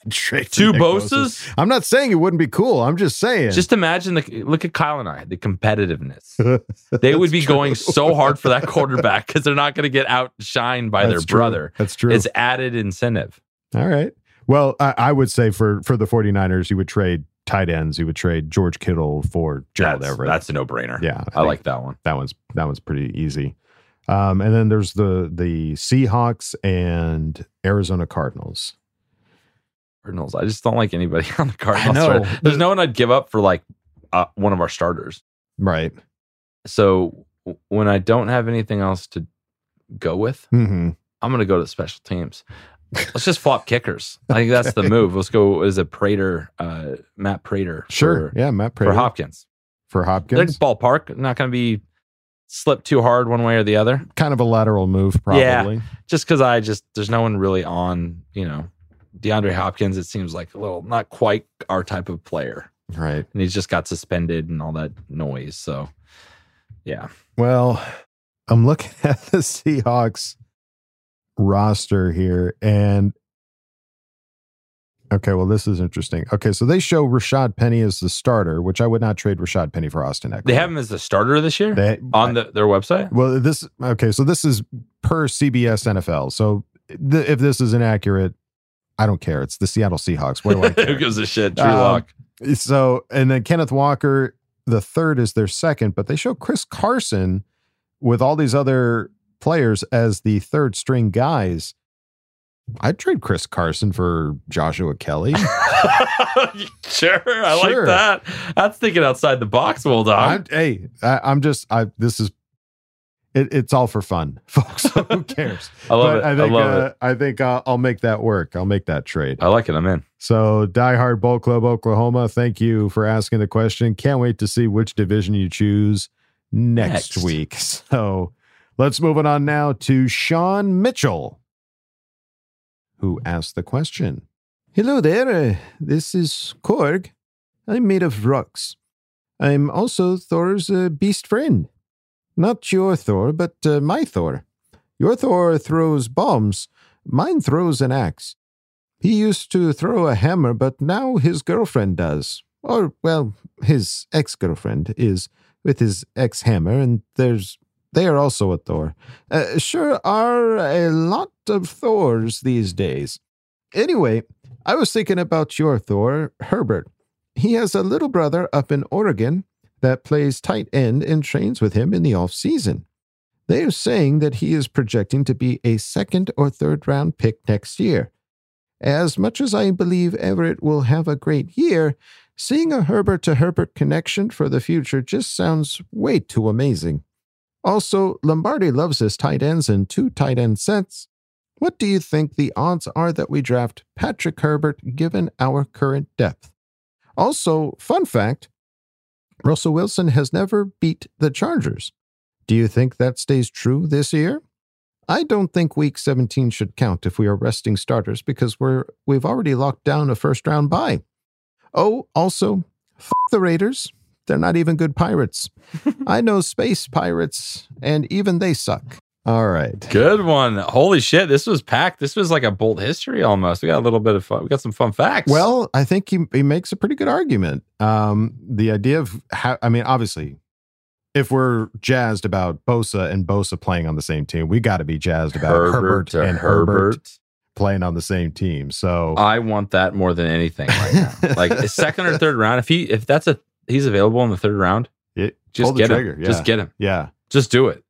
For Two Bosas? I'm not saying it wouldn't be cool. I'm just saying. Just imagine the look at Kyle and I, the competitiveness. they would be going so hard for that quarterback because they're not going to get outshined by That's their true. brother. That's true. It's added incentive. all right. Well, I, I would say for for the 49ers, you would trade tight ends. You would trade George Kittle for Gerald That's, Everett. that's a no brainer. yeah, I think like that one. that one's that one's pretty easy. Um, and then there's the the Seahawks and Arizona Cardinals. Cardinals. I just don't like anybody on the Cardinals. know. right? There's no one I'd give up for like uh, one of our starters. Right. So w- when I don't have anything else to go with, Mm-hmm. I'm going to go to the special teams. Let's just flop kickers. I think that's the move. Let's go as a Prater, uh, Matt Prater. Sure. For, yeah, Matt for Prater. Hopkins. For They're Hopkins. ballpark. Not going to be slipped too hard one way or the other. Kind of a lateral move, probably. Yeah. Just because I just, there's no one really on, you know, DeAndre Hopkins. It seems like a little, not quite our type of player. Right. And he's just got suspended and all that noise. So, yeah. Well, I'm looking at the Seahawks roster here and Okay, well, this is interesting. Okay, so they show Rashad Penny as the starter, which I would not trade Rashad Penny for Austin Ekeler. They have him as the starter this year They- on the, their website. Well, this okay. So this is per CBS NFL. So if this is inaccurate, I don't care. It's the Seattle Seahawks. What do I care? Who gives a shit? Um, Lock. So and then Kenneth Walker, the third is their second, but they show Chris Carson with all these other players as the third string guys. I'd trade Chris Carson for Joshua Kelley. sure, I Sure. like that. That's thinking outside the box, well I'm, hey, I, I'm just I this is it, it's all for fun, folks. So who cares? I love But it. I I think love uh, it. I think uh, I'll make that work. I'll make that trade. I like it. I'm in. So, Die Hard Bolt Club Oklahoma, thank you for asking the question. Can't wait to see which division you choose next, Next. week. So, let's move it on now to Sean Mitchell, who asked the question. Hello there. this is Korg. I'm made of rocks. I'm also Thor's uh, beast friend. Not your Thor, but uh, my Thor. Your Thor throws bombs. Mine throws an axe. He used to throw a hammer, but now his girlfriend does. Or, well, his ex girlfriend is with his ex hammer, and there's they are also a Thor. Uh, sure are a lot of Thors these days. Anyway, I was thinking about your Thor, Herbert. He has a little brother up in Oregon that plays tight end and trains with him in the off season. They are saying that he is projecting to be a second or third round pick next year. As much as I believe Everett will have a great year, seeing a Herbert to Herbert connection for the future just sounds way too amazing. Also, Lombardi loves his tight ends in two tight end sets. What do you think the odds are that we draft Patrick Herbert given our current depth? Also, fun fact Russell Wilson has never beat the Chargers. Do you think that stays true this year? I don't think week 17 should count if we are resting starters because we're we've already locked down a first round bye. Oh, also, f- the Raiders. They're not even good pirates. I know space pirates, and even they suck. All right. Good one. Holy shit. This was packed. This was like a bolt history almost. We got a little bit of fun. We got some fun facts. Well, I think he, he makes a pretty good argument. Um, the idea of how, I mean, obviously, if we're jazzed about Bosa and Bosa playing on the same team, we got to be jazzed about Herbert Herbert, and Herbert. Herbert. playing on the same team. So I want that more than anything right now. like second or third round. If he if that's a he's available in the third round, it, just get trigger. him. Yeah. Just get him. Yeah. Just do it.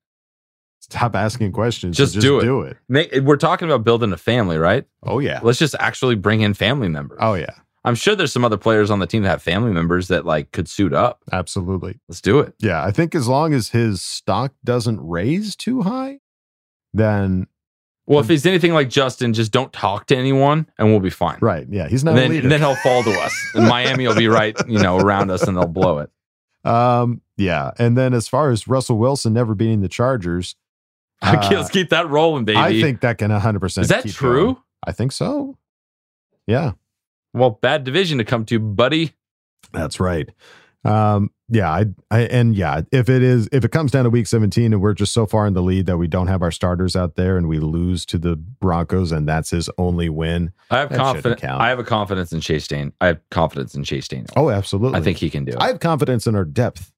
Stop asking questions. Just, and do it. Do it. Make, we're talking about building a family, right? Oh yeah. Let's just actually bring in family members. Oh yeah. I'm sure there's some other players on the team that have family members that like could suit up. Absolutely. Let's do it. Yeah, I think as long as his stock doesn't raise too high, then Well, if he's anything like Justin, just don't talk to anyone and we'll be fine. right. Yeah, he's not And a then, leader. and then he'll fall to us. And Miami will be right, you know, around us and they'll blow it. um, yeah, and then as far as Russell Wilson never beating the Chargers, uh, Let's keep that rolling, baby. I think that can 100. percent Is that true? I think so. Yeah, Well, bad division to come to, buddy. that's right. Um, yeah, I, I, and yeah, if it is, if it comes down to week 17 and we're just so far in the lead that we don't have our starters out there and we lose to the Broncos and that's his only win, I have confidence. I have a confidence in Chase Daniel. I have confidence in Chase Daniel. Oh, absolutely. I think he can do it. I have confidence in our depth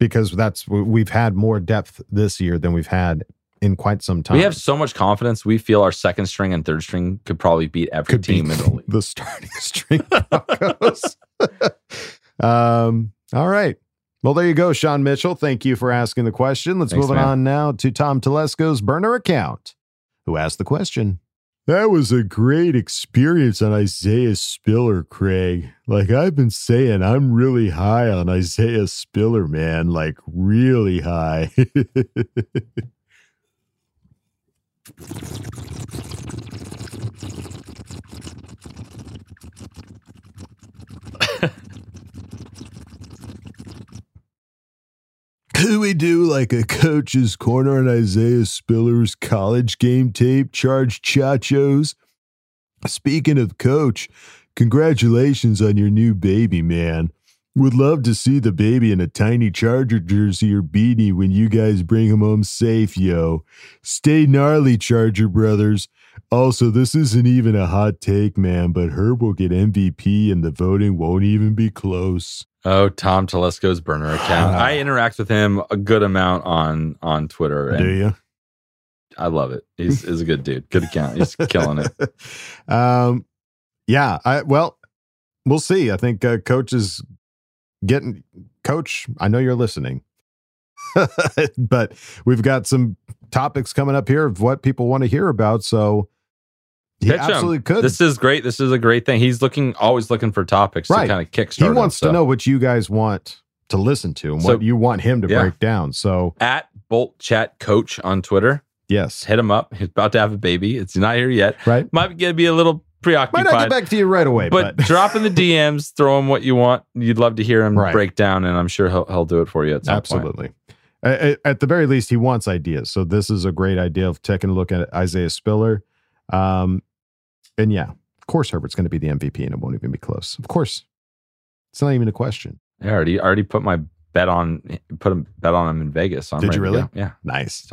because that's we've had more depth this year than we've had in quite some time. we have so much confidence. We feel our second string and third string could probably beat every Could team beat in the league. the starting string Broncos. um, all right. Well, there you go, Sean Mitchell. Thank you for asking the question. Let's Thanks, move it man. on now to Tom Telesco's burner account, who asked the question. That was a great experience on Isaiah Spiller, Craig. Like I've been saying, I'm really high on Isaiah Spiller, man. Like really high. Could we do like a coach's corner on Isaiah Spiller's college game tape? Charge chachos. Speaking of coach, congratulations on your new baby, man. Would love to see the baby in a tiny Charger jersey or beanie when you guys bring him home safe, yo. Stay gnarly, Charger brothers. Also, this isn't even a hot take, man, but Herb will get MVP and the voting won't even be close. Oh, Tom Telesco's burner account. I interact with him a good amount on on Twitter. And Do you? I love it. He's, he's a good dude. Good account. He's killing it. um, yeah. I well, we'll see. I think uh, coach is getting coach. I know you're listening, but we've got some topics coming up here of what people want to hear about. So he Pitch him. could. This is great. This is a great thing. He's looking always looking for topics Right. to kind of kickstart. he him, wants so. to know what you guys want to listen to and So- what you want him to yeah. break down. So at Bolt Chat Coach on Twitter. yes, Hit him up. He's about to have a baby. It's not here yet. right. Might be a little preoccupied. Might not get back to you right away, but, but, drop in the DMs, throw him what you want. You'd love to hear him Right. break down, and I'm sure he'll he'll do it for you at some point. Absolutely. A- At the very least, he wants ideas. So this is a great idea of taking a look at Isaiah Spiller. Um, and yeah, of course, Herbert's going to be the MVP, and it won't even be close. Of course, It's not even a question. I already already put my bet on put a bet on him in Vegas. So I'm Did ready you really? Yeah. Nice.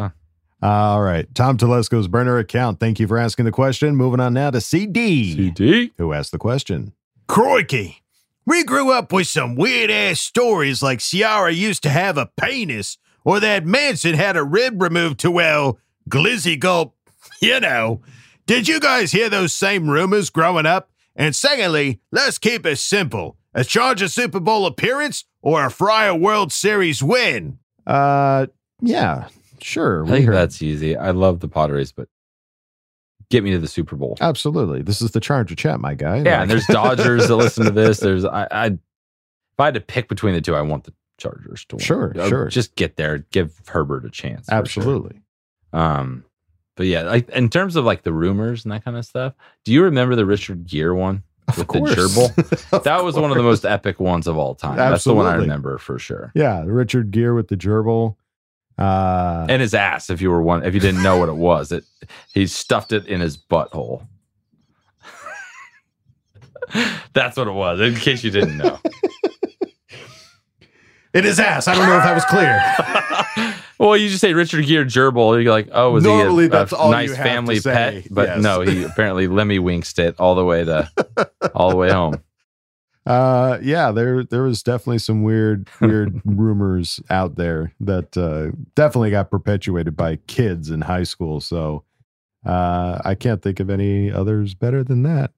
All right. Tom Telesco's burner account. Thank you for asking the question. Moving on now to CD. CD. Who asked the question? Crikey. We grew up with some weird ass stories like Ciara used to have a penis or that Manson had a rib removed to, well, glizzy gulp. You know. Did you guys hear those same rumors growing up? And secondly, let's keep it simple. A Charger Super Bowl appearance or a Friar World Series win? Uh, yeah, sure. I think that's easy. I love the Padres, but get me to the Super Bowl. Absolutely. This is the Charger chat, my guy. Yeah, Like- and there's Dodgers that listen to this. There's I, I if I had to pick between the two, I want the Chargers to win. Sure, Uh, sure. Just get there, give Herbert a chance. for sure. Absolutely. Um, but yeah, like in terms of like the rumors and that kind of stuff, do you remember the Richard Gere one with course. the gerbil? that was one of the most epic ones of all time. That's the one I remember for sure. Yeah, Richard Gere with the gerbil. Uh, And his ass, if you were one, if you didn't know what it was, it he stuffed it in his butthole. That's what it was. In case you didn't know. in his ass. I don't know if that was clear. Well, you just say Richard Gere gerbil. You're like, oh, is Normally, he a, that's a all nice family pet? But yes. no, he apparently Lemmy winked it all the way to all the way home. Uh, yeah, there there was definitely some weird weird rumors out there that uh, definitely got perpetuated by kids in high school. So uh, I can't think of any others better than that.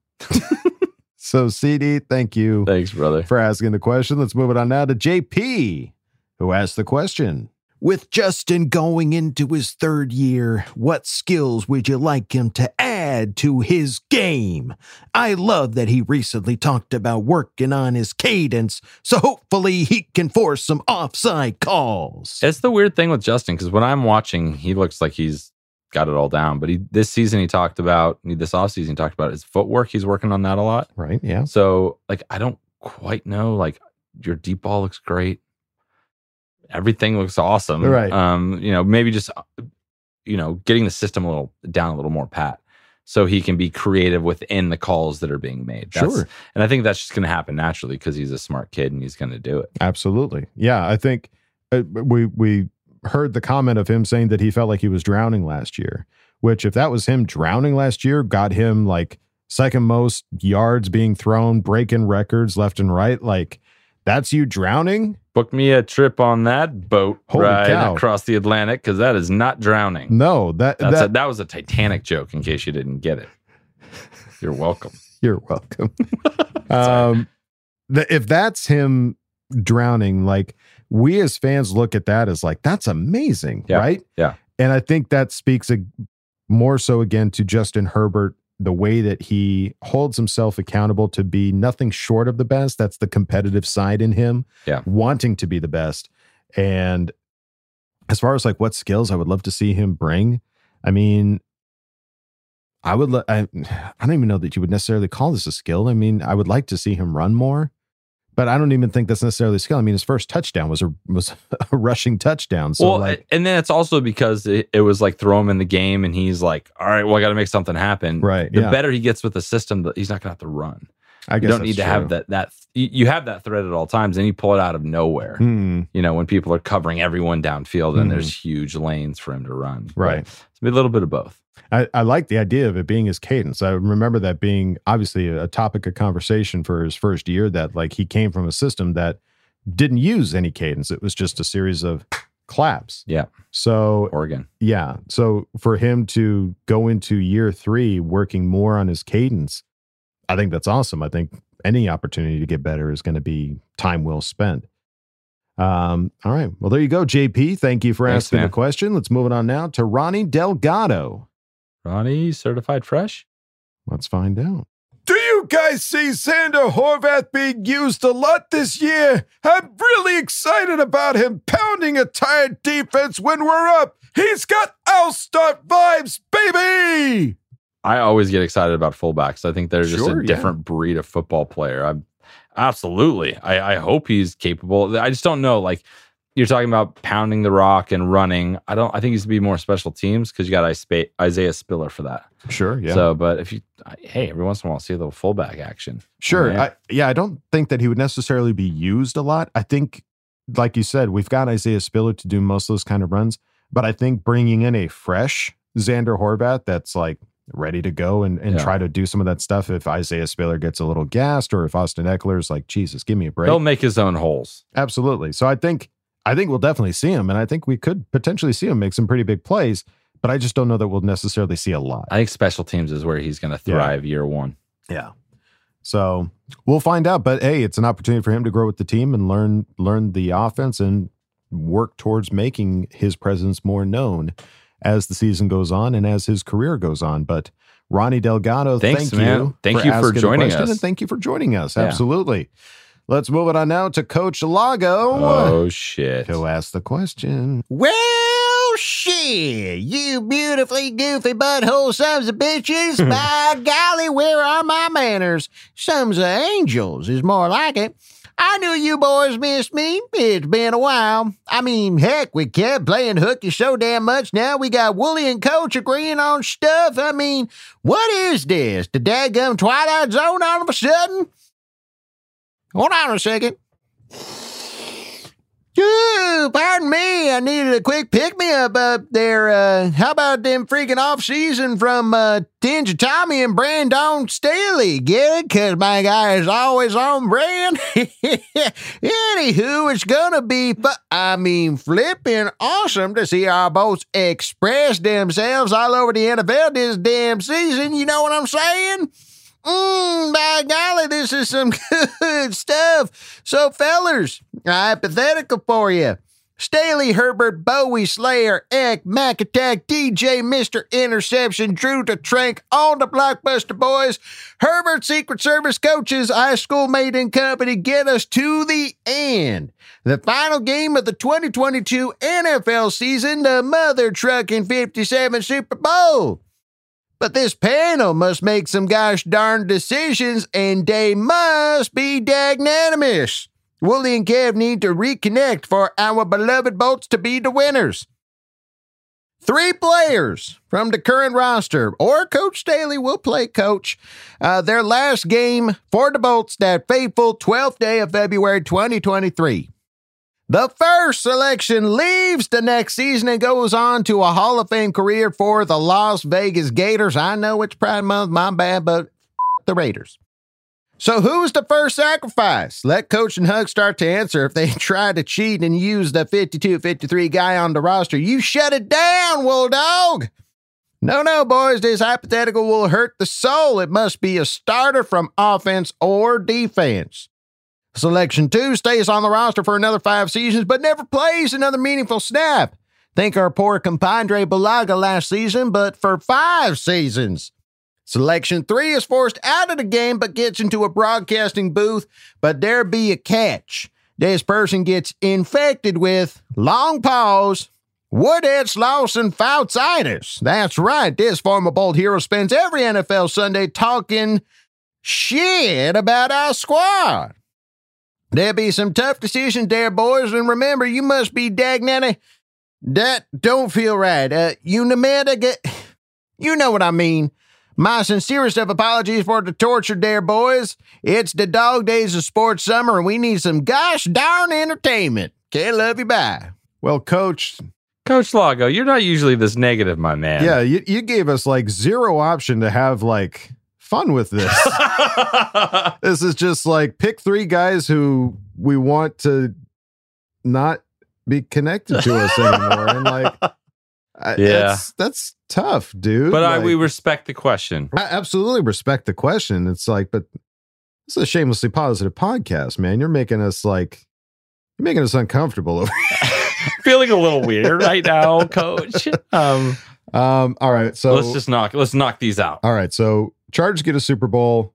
So CD, thank you. Thanks, brother, for asking the question. Let's move it on now to JP, who asked the question. With Justin going into his third year, what skills would you like him to add to his game? I love that he recently talked about working on his cadence, so hopefully he can force some offside calls. It's the weird thing with Justin because when I'm watching, he looks like he's got it all down. But he this season he talked about this offseason he talked about his footwork. He's working on that a lot. Right. Yeah. So like I don't quite know. Like your deep ball looks great. Everything looks awesome. Right. Um, you know, maybe just uh, you know, getting the system a little down a little more pat. So he can be creative within the calls that are being made. Sure. And I think that's just going to happen naturally because he's a smart kid and he's going to do it. Absolutely. Yeah, I think uh, we we heard the comment of him saying that he felt like he was drowning last year, which if that was him drowning last year, got him like second most yards being thrown, breaking records left and right, like that's you drowning? Book me a trip on that boat Holy ride cow. across the Atlantic because that is not drowning. No, that That's that a, that was a Titanic joke. In case you didn't get it, you're welcome. You're welcome. um, the, if that's him drowning, like we as fans look at that as like that's amazing, Yeah. right? Yeah. And I think that speaks a, more so again to Justin Herbert, the way that he holds himself accountable to be nothing short of the best. That's the competitive side in him, Yeah. wanting to be the best. And as far as like what skills I would love to see him bring, I mean, I would. lo- I, I don't even know that you would necessarily call this a skill. I mean, I would like to see him run more, but I don't even think that's necessarily a skill. I mean, his first touchdown was a was a rushing touchdown. So well, like, and then it's also because it, it was like throw him in the game, and he's like, "All right, well, I got to make something happen." Right, The yeah. better he gets with the system, the, he's not going to have to run. I you don't need to true. have that. That you have that threat at all times, and you pull it out of nowhere. Hmm. You know, when people are covering everyone downfield, and Mhm. there's huge lanes for him to run. But Right. it's a little bit of both. I, I like the idea of it being his cadence. I remember that being obviously a topic of conversation for his first year. That like he came from a system that didn't use any cadence. It was just a series of claps. Yeah. So Oregon. Yeah. So for him to go into year three working more on his cadence, I think that's awesome. I think any opportunity to get better is going to be time well spent. Um, all right. Well, there you go, JP. Thank you for Thanks, asking man. the question. Let's move it on now to Ronnie Delgado. Ronnie, certified fresh. Let's find out. Do you guys see Xander Horvath being used a lot this year? I'm really excited about him pounding a tired defense when we're up. He's got I'll start vibes, baby. I always get excited about fullbacks. I think they're just Sure, a yeah. different breed of football player. I'm absolutely. I, I hope he's capable. I just don't know. Like you're talking about pounding the rock and running. I don't. I think he's to be more special teams because you got Isaiah Spiller for that. Sure, yeah. So, but if you, hey, every once in a while, see a little fullback action. Sure. Yeah. I, yeah, I don't think that he would necessarily be used a lot. I think, like you said, we've got Isaiah Spiller to do most of those kind of runs, but I think bringing in a fresh Xander Horvath that's like ready to go and, and Yeah. try to do some of that stuff if Isaiah Spiller gets a little gassed or if Austin Ekeler's like, Jesus, give me a break. He'll make his own holes. Absolutely. So I think I think we'll definitely see him, and I think we could potentially see him make some pretty big plays. But I just don't know that we'll necessarily see a lot. I think special teams is where he's going to Yeah. thrive year one. Yeah. So we'll find out. But hey, it's an opportunity for him to grow with the team and learn learn the offense and work towards making his presence more known as the season goes on and as his career goes on. But Ronnie Delgado, Thanks, thank man. you. Thank you for joining us. And thank you for joining us. Yeah. Absolutely. Let's move it on now to Coach Lago. Oh shit! Who asked the question? Well, shit, you beautifully goofy butthole sons of bitches. By golly, where are my manners? Sons of angels is more like it. I knew you boys missed me. It's been a while. I mean, heck, we kept playing hooky so damn much. Now we got Wooly and Coach agreeing on stuff. I mean, what is this? The dadgum Twilight Zone all of a sudden? Hold on a second. Ooh, pardon me. I needed a quick pick me up up there. Uh, how about them freaking off season from uh, Tommy and Brandon Staley? Get it? Because my guy is always on brand. Anywho, it's gonna be, fu- I mean, flipping awesome to see our boats express themselves all over the NFL this damn season. You know what I'm saying? Mmm, by golly, this is some good stuff. So, fellers, hypothetical for you. Staley, Herbert, Bowie, Slayer, Eck, Mac Attack, DJ, Mr. Interception, Drew Trank, all the Blockbuster Boys, Herbert, Secret Service coaches, high school mate and company get us to the end. The final game of the 2022 NFL season, the Mother Trucking 57 Super Bowl. But this panel must make some gosh darn decisions, and they must be dagnanimous. Wooly and Kev need to reconnect for our beloved Bolts to be the winners. Three players from the current roster, or Coach Staley will play coach, uh, their last game for the Bolts that fateful 12th day of February 2023. The first selection leaves the next season and goes on to a Hall of Fame career for the Las Vegas Gators. I know it's Pride Month, my bad, but the Raiders. So who's the first sacrifice? Let Coach and Hug start to answer. If they try to cheat and use the 52-53 guy on the roster, you shut it down, Wool Dog. No, no, boys, this hypothetical will hurt the soul. It must be a starter from offense or defense. Selection two stays on the roster for another five seasons, but never plays another meaningful snap. Think our poor compadre Bulaga last season, but for five seasons. Selection three is forced out of the game, but gets into a broadcasting booth. But there be a catch. This person gets infected with long pause. Woodhead's Lawson Foutsitis. That's right. This former bold hero spends every NFL Sunday talking shit about our squad. There'll be some tough decisions there, boys, and remember, you must be dagnanny. That don't feel right. Uh, Unimedic, you know what I mean. My sincerest of apologies for the torture there, boys. It's the dog days of sports summer, and we need some gosh darn entertainment. Can't love you, bye. Well, Coach, Coach Lago, you're not usually this negative, my man. yeah, you, you gave us like zero option to have like fun with this. this is just like pick three guys who we want to not be connected to us anymore, and like, Yeah. that's, that's tough, dude. But I, we respect the question. I absolutely respect the question. It's like, but this is a shamelessly positive podcast, man. You're making us like, you're making us uncomfortable. over Feeling a little weird right now, Coach. Um, Um, all right, so let's just knock. Let's knock these out. all right, so Chargers get a Super Bowl,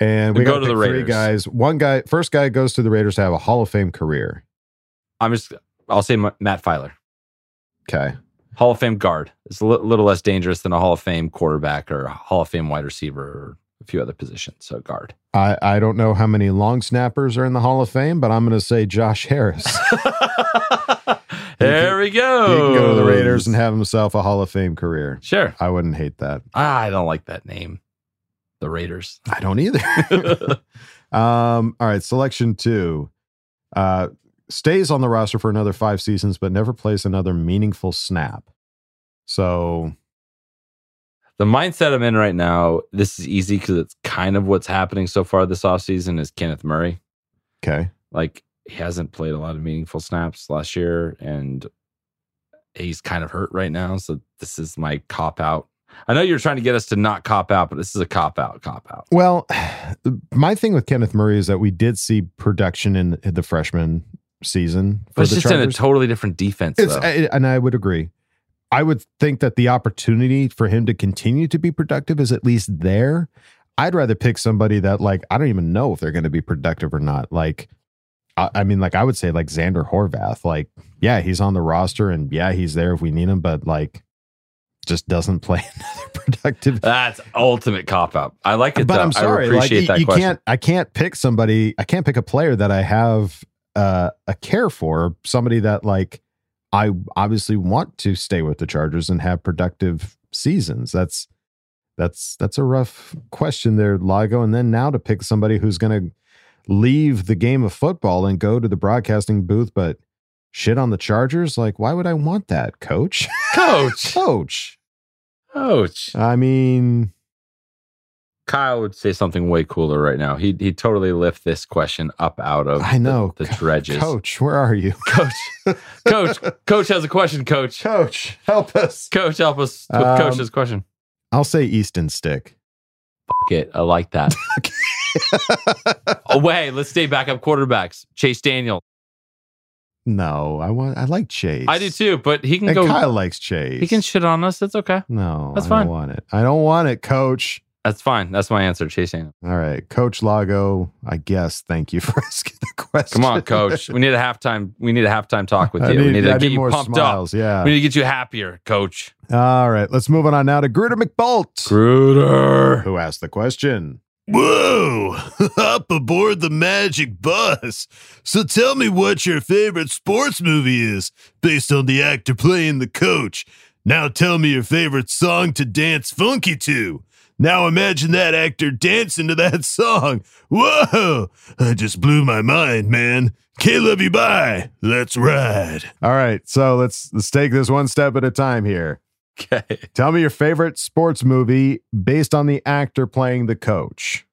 and we go to the three Raiders. guys. One guy, first guy goes to the Raiders to have a Hall of Fame career. I'm just. I'll say Matt Feiler, Okay, Hall of Fame guard. It's a little less dangerous than a Hall of Fame quarterback or a Hall of Fame wide receiver or a few other positions. So guard. I, I don't know how many long snappers are in the Hall of Fame, but I'm going to say Josh Harris. There we go. He can go to the Raiders and have himself a Hall of Fame career. Sure. I wouldn't hate that. I don't like that name. The Raiders. I don't either. um, all right, selection two. Uh, stays on the roster for another five seasons, but never plays another meaningful snap. So The mindset I'm in right now, this is easy because it's kind of what's happening so far this offseason is Kenneth Murray. Okay. Like he hasn't played a lot of meaningful snaps last year and he's kind of hurt right now. So this is my cop out. I know you're trying to get us to not cop out, but this is a cop out, cop out. Well, my thing with Kenneth Murray is that we did see production in the freshman season. But it's the just in a totally different defense. It's, though. I- and I would agree. I would think that the opportunity for him to continue to be productive is at least there. I'd rather pick somebody that like I don't even know if they're going to be productive or not. Like, I, I mean, like I would say like Xander Horvath. Like, yeah, he's on the roster and yeah, he's there if we need him, but like, just doesn't play another productive. That's ultimate cop out. I like it. But though. I'm sorry, I like appreciate you, that you question. can't. I can't pick somebody. I can't pick a player that I have uh, a care for. Somebody that like I obviously want to stay with the Chargers and have productive seasons. That's that's that's a rough question there, Lago. And then now to pick somebody who's going to leave the game of football and go to the broadcasting booth, but shit on the Chargers. Like, why would I want that, Coach? Coach. Coach. Coach. I mean, Kyle would say something way cooler right now. He he totally lift this question up out of I know the, the dredges. Coach, where are you? Coach, Coach, Coach has a question. Coach, Coach, help us. Coach, help us with Um, Coach's question. I'll say Easton Stick. Fuck it, I like that. oh wait, let's stay backup quarterbacks. Chase Daniel. No, I want. I like Chase. I do too, but he can And go. Kyle likes Chase. He can shit on us. It's okay. No, That's I fine. don't want it. I don't want it, Coach. That's fine. That's my answer. Chase Daniel. All right, Coach Lago. I guess. Thank you for asking the question. Come on, Coach. We need a halftime. We need a halftime talk with I you. we need- need to I get need you more pumped smiles, up. yeah. We need to get you happier, Coach. All right, let's move on now to Gruder McBolt, Gruder. who asked the question. Whoa, up aboard the magic bus. So tell me what your favorite sports movie is based on the actor playing the coach. Now tell me your favorite song to dance funky to. Now imagine that actor dancing to that song. Whoa, I just blew my mind, man. Can't love you bye. Let's ride. All right, so let's let's take this one step at a time here. Okay. Tell me your favorite sports movie based on the actor playing the coach.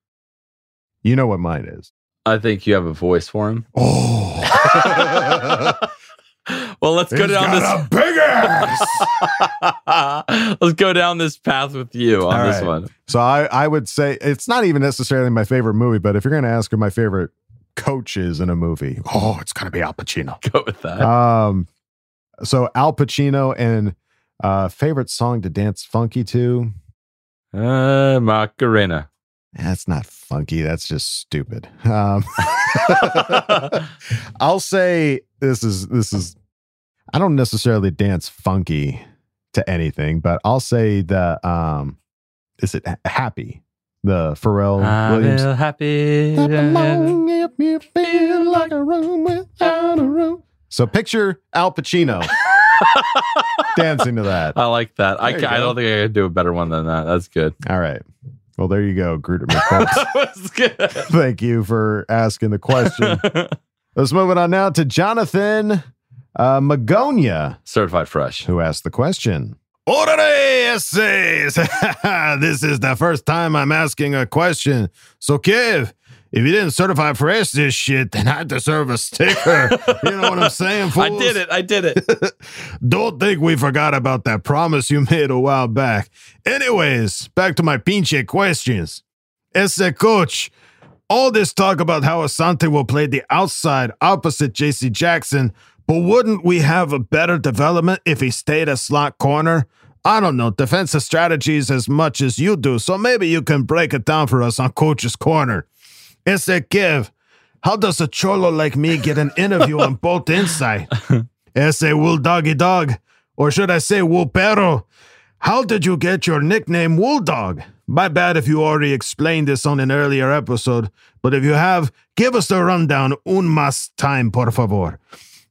You know what mine is. I think you have a voice for him. Oh, Well, let's go down this. big ass. let's go down this path with you on All this right. one. So I, I would say it's not even necessarily my favorite movie, but if you're going to ask who my favorite coach is in a movie, oh, it's going to be Al Pacino. Go with that. Um, so Al Pacino and uh, favorite song to dance funky to. Uh, Macarena. That's not funky. That's just stupid. Um, I'll say this is this is. I don't necessarily dance funky to anything, but I'll say the um, is it happy? The Pharrell I Williams. feel happy. Along if you feel like a room without a room. So picture Al Pacino dancing to that. I like that. I, There you I don't think I could do a better one than that. That's good. All right. Well, there you go, Gruder McCoy. that was good. Thank you for asking the question. Let's move it on now to Jonathan uh, Magonia, Certified fresh. who asked the question. Orale essays. this is the first time I'm asking a question. So, Kev, if you didn't certify fresh this shit, then I deserve a sticker. you know what I'm saying, fools? I did it. I did it. Don't think we forgot about that promise you made a while back. Anyways, back to my pinche questions. As a coach, all this talk about how Asante will play the outside opposite JC Jackson, but wouldn't we have a better development if he stayed a slot corner? I don't know defensive strategies as much as you do, so maybe you can break it down for us on Coach's Corner. Ese Kev, how does a cholo like me get an interview on Bolt Insight? Ese Wool Doggy Dog, or should I say Wool Perro? How did you get your nickname Wool Dog? My bad if you already explained this on an earlier episode, but if you have, give us the rundown un más time, por favor.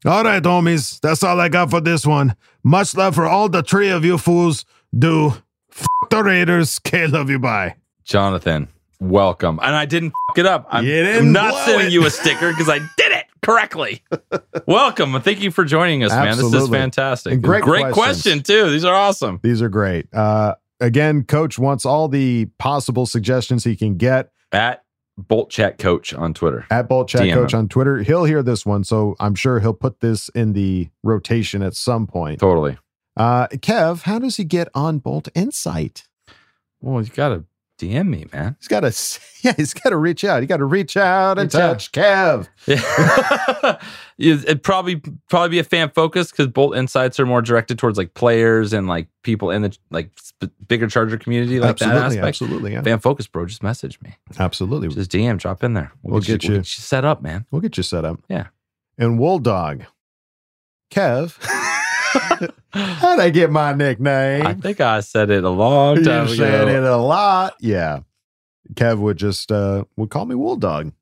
All right, homies, that's all I got for this one. Much love for all the three of you fools. Do f the Raiders. K love you. Bye. Jonathan, welcome. And I didn't f it up. I'm, I'm not sending it. you a sticker because I did it correctly. welcome. Thank you for joining us, man. This is fantastic. And great great questions. question, too. These are awesome. These are great. Uh, again, coach wants all the possible suggestions he can get At Bolt Chat Coach on Twitter. at Bolt Chat DM Coach him. on Twitter. He'll hear this one, so I'm sure he'll put this in the rotation at some point. Totally. Uh, Kev, how does he get on Bolt Insight? Well, you got to DM me, man. He's got to, yeah, he's got to reach out. You got to reach out and Reach out. touch Kev. Yeah, It'd probably probably be a fan focus because Bolt Insights are more directed towards like players and like people in the like sp- bigger Charger community, like that Absolutely, aspect. absolutely, yeah. Fan focus, bro. Just message me. Absolutely. Just DM, drop in there. We'll get you- we'll get you set up, man. We'll get you set up. Yeah. And Wool Dog, Kev, how'd I get my nickname? I think I said it a long time you ago. said it a lot. Yeah. Kev would just uh would call me Wool Dog.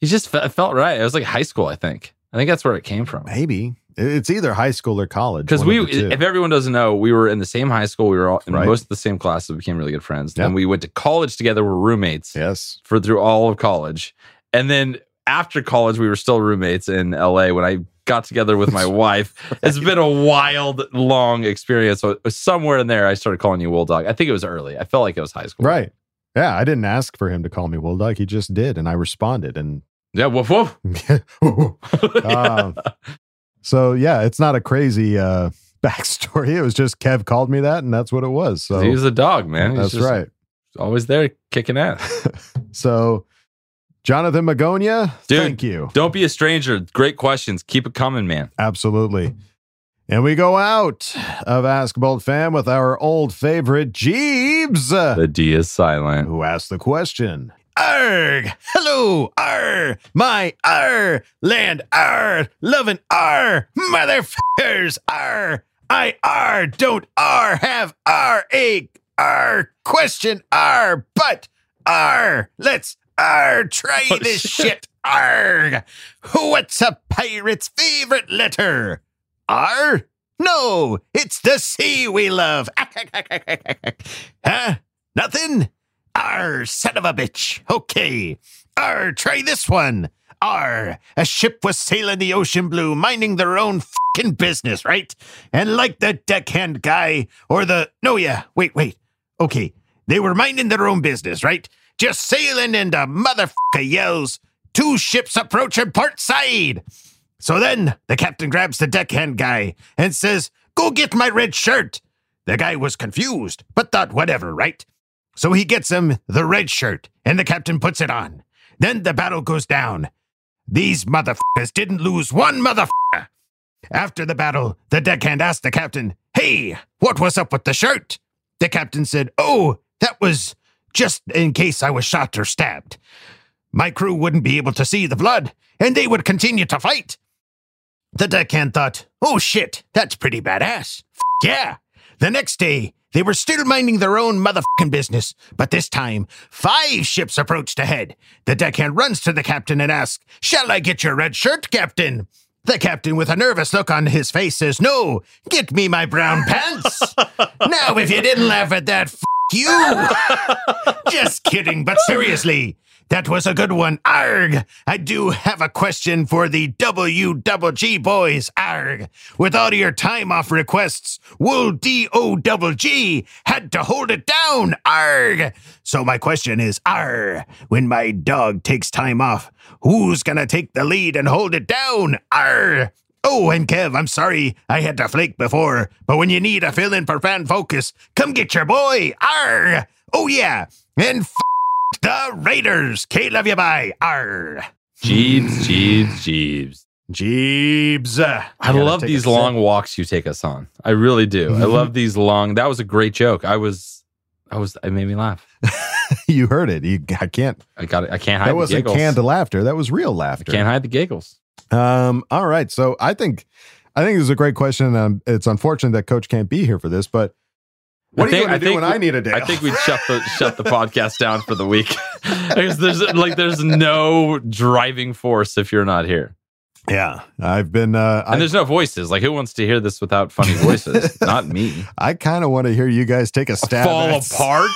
He just felt right. It was like high school, I think. I think that's where it came from. Maybe it's either high school or college. Because we, of the two. if everyone doesn't know, we were in the same high school. We were all in Right. most of the same classes. We became really good friends. Yeah. Then we went to college together. We're roommates. Yes. For through all of college, and then after college, we were still roommates in LA. When I got together with my wife, it's been a wild, long experience. So somewhere in there, I started calling you Wool Dog. I think it was early. I felt like it was high school. Right. Yeah, I didn't ask for him to call me Wool Dog. He just did, and I responded. And Yeah. Woof woof. um, so yeah, it's not a crazy uh backstory. It was just Kev called me that, and that's what it was. So he was a dog, man. He's that's right. Always there kicking ass. So Jonathan Magonia, Dude, thank you. Don't be a stranger. Great questions. Keep it coming, man. Absolutely. And we go out of Ask Bolt Fam with our old favorite Jeebs, The D is silent. who asked the question. Arg! Hello, Arr! My Arr! Land Arr! Loving Arr! Motherfuckers Arr! I Arr! Don't Arr! Have Arr! A Arr! Question Arr! But Arr! Let's Arr! Oh, try Oh, this shit. Arg! What's a pirate's favorite letter? R? No, it's the sea we love. huh? Nothing? R, son of a bitch. Okay. R, try this one. R, a ship was sailing the ocean blue, minding their own fing business, right? And like the deckhand guy, or the. No, yeah, wait, wait. Okay. They were minding their own business, right? Just sailing, the motherfucker yells, Two ships approaching port side. So then the captain grabs the deckhand guy and says, Go get my red shirt. The guy was confused, but thought whatever, right? So he gets him the red shirt, and the captain puts it on. Then the battle goes down. These motherfuckers didn't lose one motherfucker. After the battle, the deckhand asked the captain, Hey, what was up with the shirt? The captain said, Oh, that was just in case I was shot or stabbed. My crew wouldn't be able to see the blood, and they would continue to fight. The deckhand thought, oh shit, that's pretty badass. F- yeah. The next day, they were still minding their own motherfucking business, but this time, five ships approached ahead. The deckhand runs to the captain and asks, Shall I get your red shirt, Captain? The captain, with a nervous look on his face, says, No, get me my brown pants. now, if you didn't laugh at that, you. Just kidding, but seriously, that was a good one. Arg! I do have a question for the WWG boys. Arg! With all your time off requests, Wool D-O-double-G had to hold it down. Arg! So my question is, Arg! When my dog takes time off, who's gonna take the lead and hold it down? Arg! Oh, and Kev, I'm sorry I had to flake before, but when you need a fill in for fan focus, come get your boy. Arr! Oh, yeah. And f- the Raiders. K love you bye. Arr. Jeebs, Jeebs, Jeebs. Jeebs. I Gotta love these sip. long walks you take us on. I really do. I mm-hmm. love these long. That was a great joke. I was, I was, it made me laugh. you heard it. You, I can't. I got it. I can't hide That wasn't giggles. canned laughter. That was real I laughter. can't hide the giggles. Um. All right. So I think, I think this is a great question. Um, it's unfortunate that Coach can't be here for this, but What are you going to do when I need a day? I think we'd shut the shut the podcast down for the week because there's like there's no driving force if you're not here. Yeah, I've been. Uh, and I, there's no voices. Like, who wants to hear this without funny voices? not me. I kind of want to hear you guys take a stab. Fall at apart.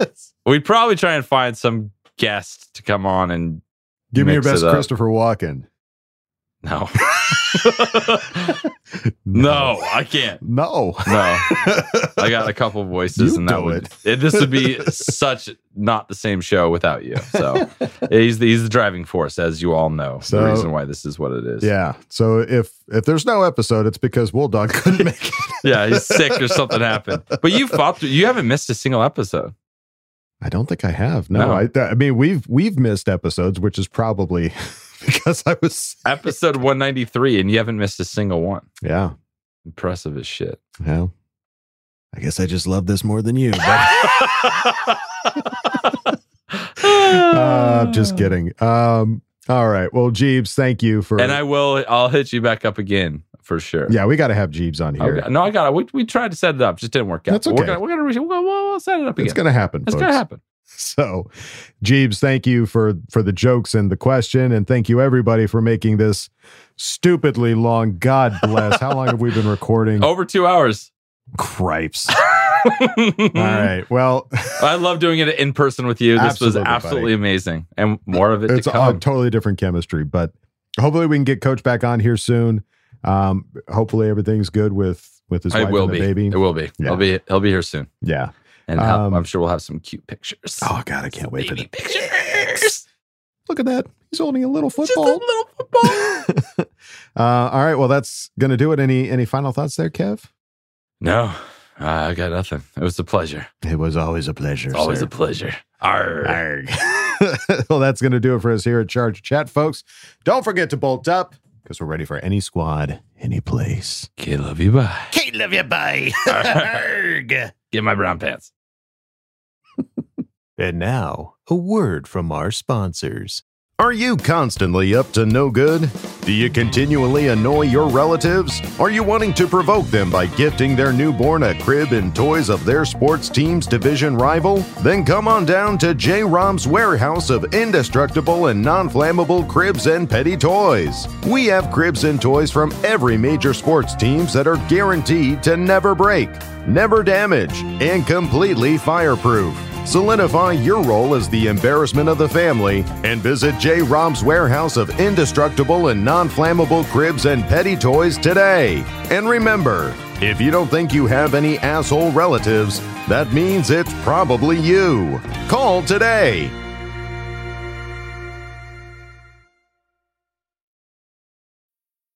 yes. We'd probably try and find some guest to come on and Give me your best. Christopher Walken. No. no, I can't. No. No. I got a couple voices, You and that would it. this would be such not the same show without you. So he's the, he's the driving force, as you all know. So- the reason why this is what it is. Yeah. So if if there's no episode, it's because Wool Dog couldn't make it. yeah, he's sick or something happened. But you fought through. You haven't missed a single episode. I don't think I have. No, No. I, I mean we've we've missed episodes, which is probably because I was Episode one ninety three, and you haven't missed a single one. yeah. Impressive as shit. Yeah, I guess I just love this more than you. But, uh, just kidding. Um, all right. Well, Jeeves, thank you for. And I will. I'll hit you back up again for sure. yeah, we got to have Jeeves on here. Okay. No, I got it. We, we tried to set it up, just didn't work out. That's But We're okay. gonna, we're gonna, we'll, we'll, we'll set it up again. It's going to happen. It's folks. gonna happen. So, Jeeves, thank you for for the jokes and the question, and thank you everybody for making this stupidly long. God bless. How long have we been recording? Over two hours. Cripes. All right. Well, I love doing it in person with you. This was Absolutely, buddy. amazing, and more of it it's to a totally different chemistry, but hopefully we can get Coach back on here soon. Um, hopefully everything's good with with his it wife will and the be. baby. It will be. Yeah. He'll be. He'll be here soon, Yeah. and Um, I'm sure we'll have some cute pictures. Oh God, I can't wait for the pictures. Look at that. He's holding a little football. Just a little football. uh, all right. Well, that's gonna do it. Any any final thoughts there, Kev? no, I got nothing. It was a pleasure. It was always a pleasure. Always sir. a pleasure. Arg. well, that's going to do it for us here at Charge Chat, folks. Don't forget to bolt up because we're ready for any squad, any place. Okay, love you. Bye. Kate, love you, bye. Arg. Get my brown pants. And now, a word from our sponsors. Are you constantly up to no good? Do you continually annoy your relatives? Are you wanting to provoke them by gifting their newborn a crib and toys of their sports team's division rival? Then come on down to J. Rom's warehouse of indestructible and non flammable cribs and petty toys. We have cribs and toys from every major sports teams that are guaranteed to never break, never damage, and completely fireproof. Solidify your role as the embarrassment of the family and visit J. Rom's warehouse of indestructible and non flammable cribs and petty toys today. And remember, if you don't think you have any asshole relatives, that means it's probably you. Call today.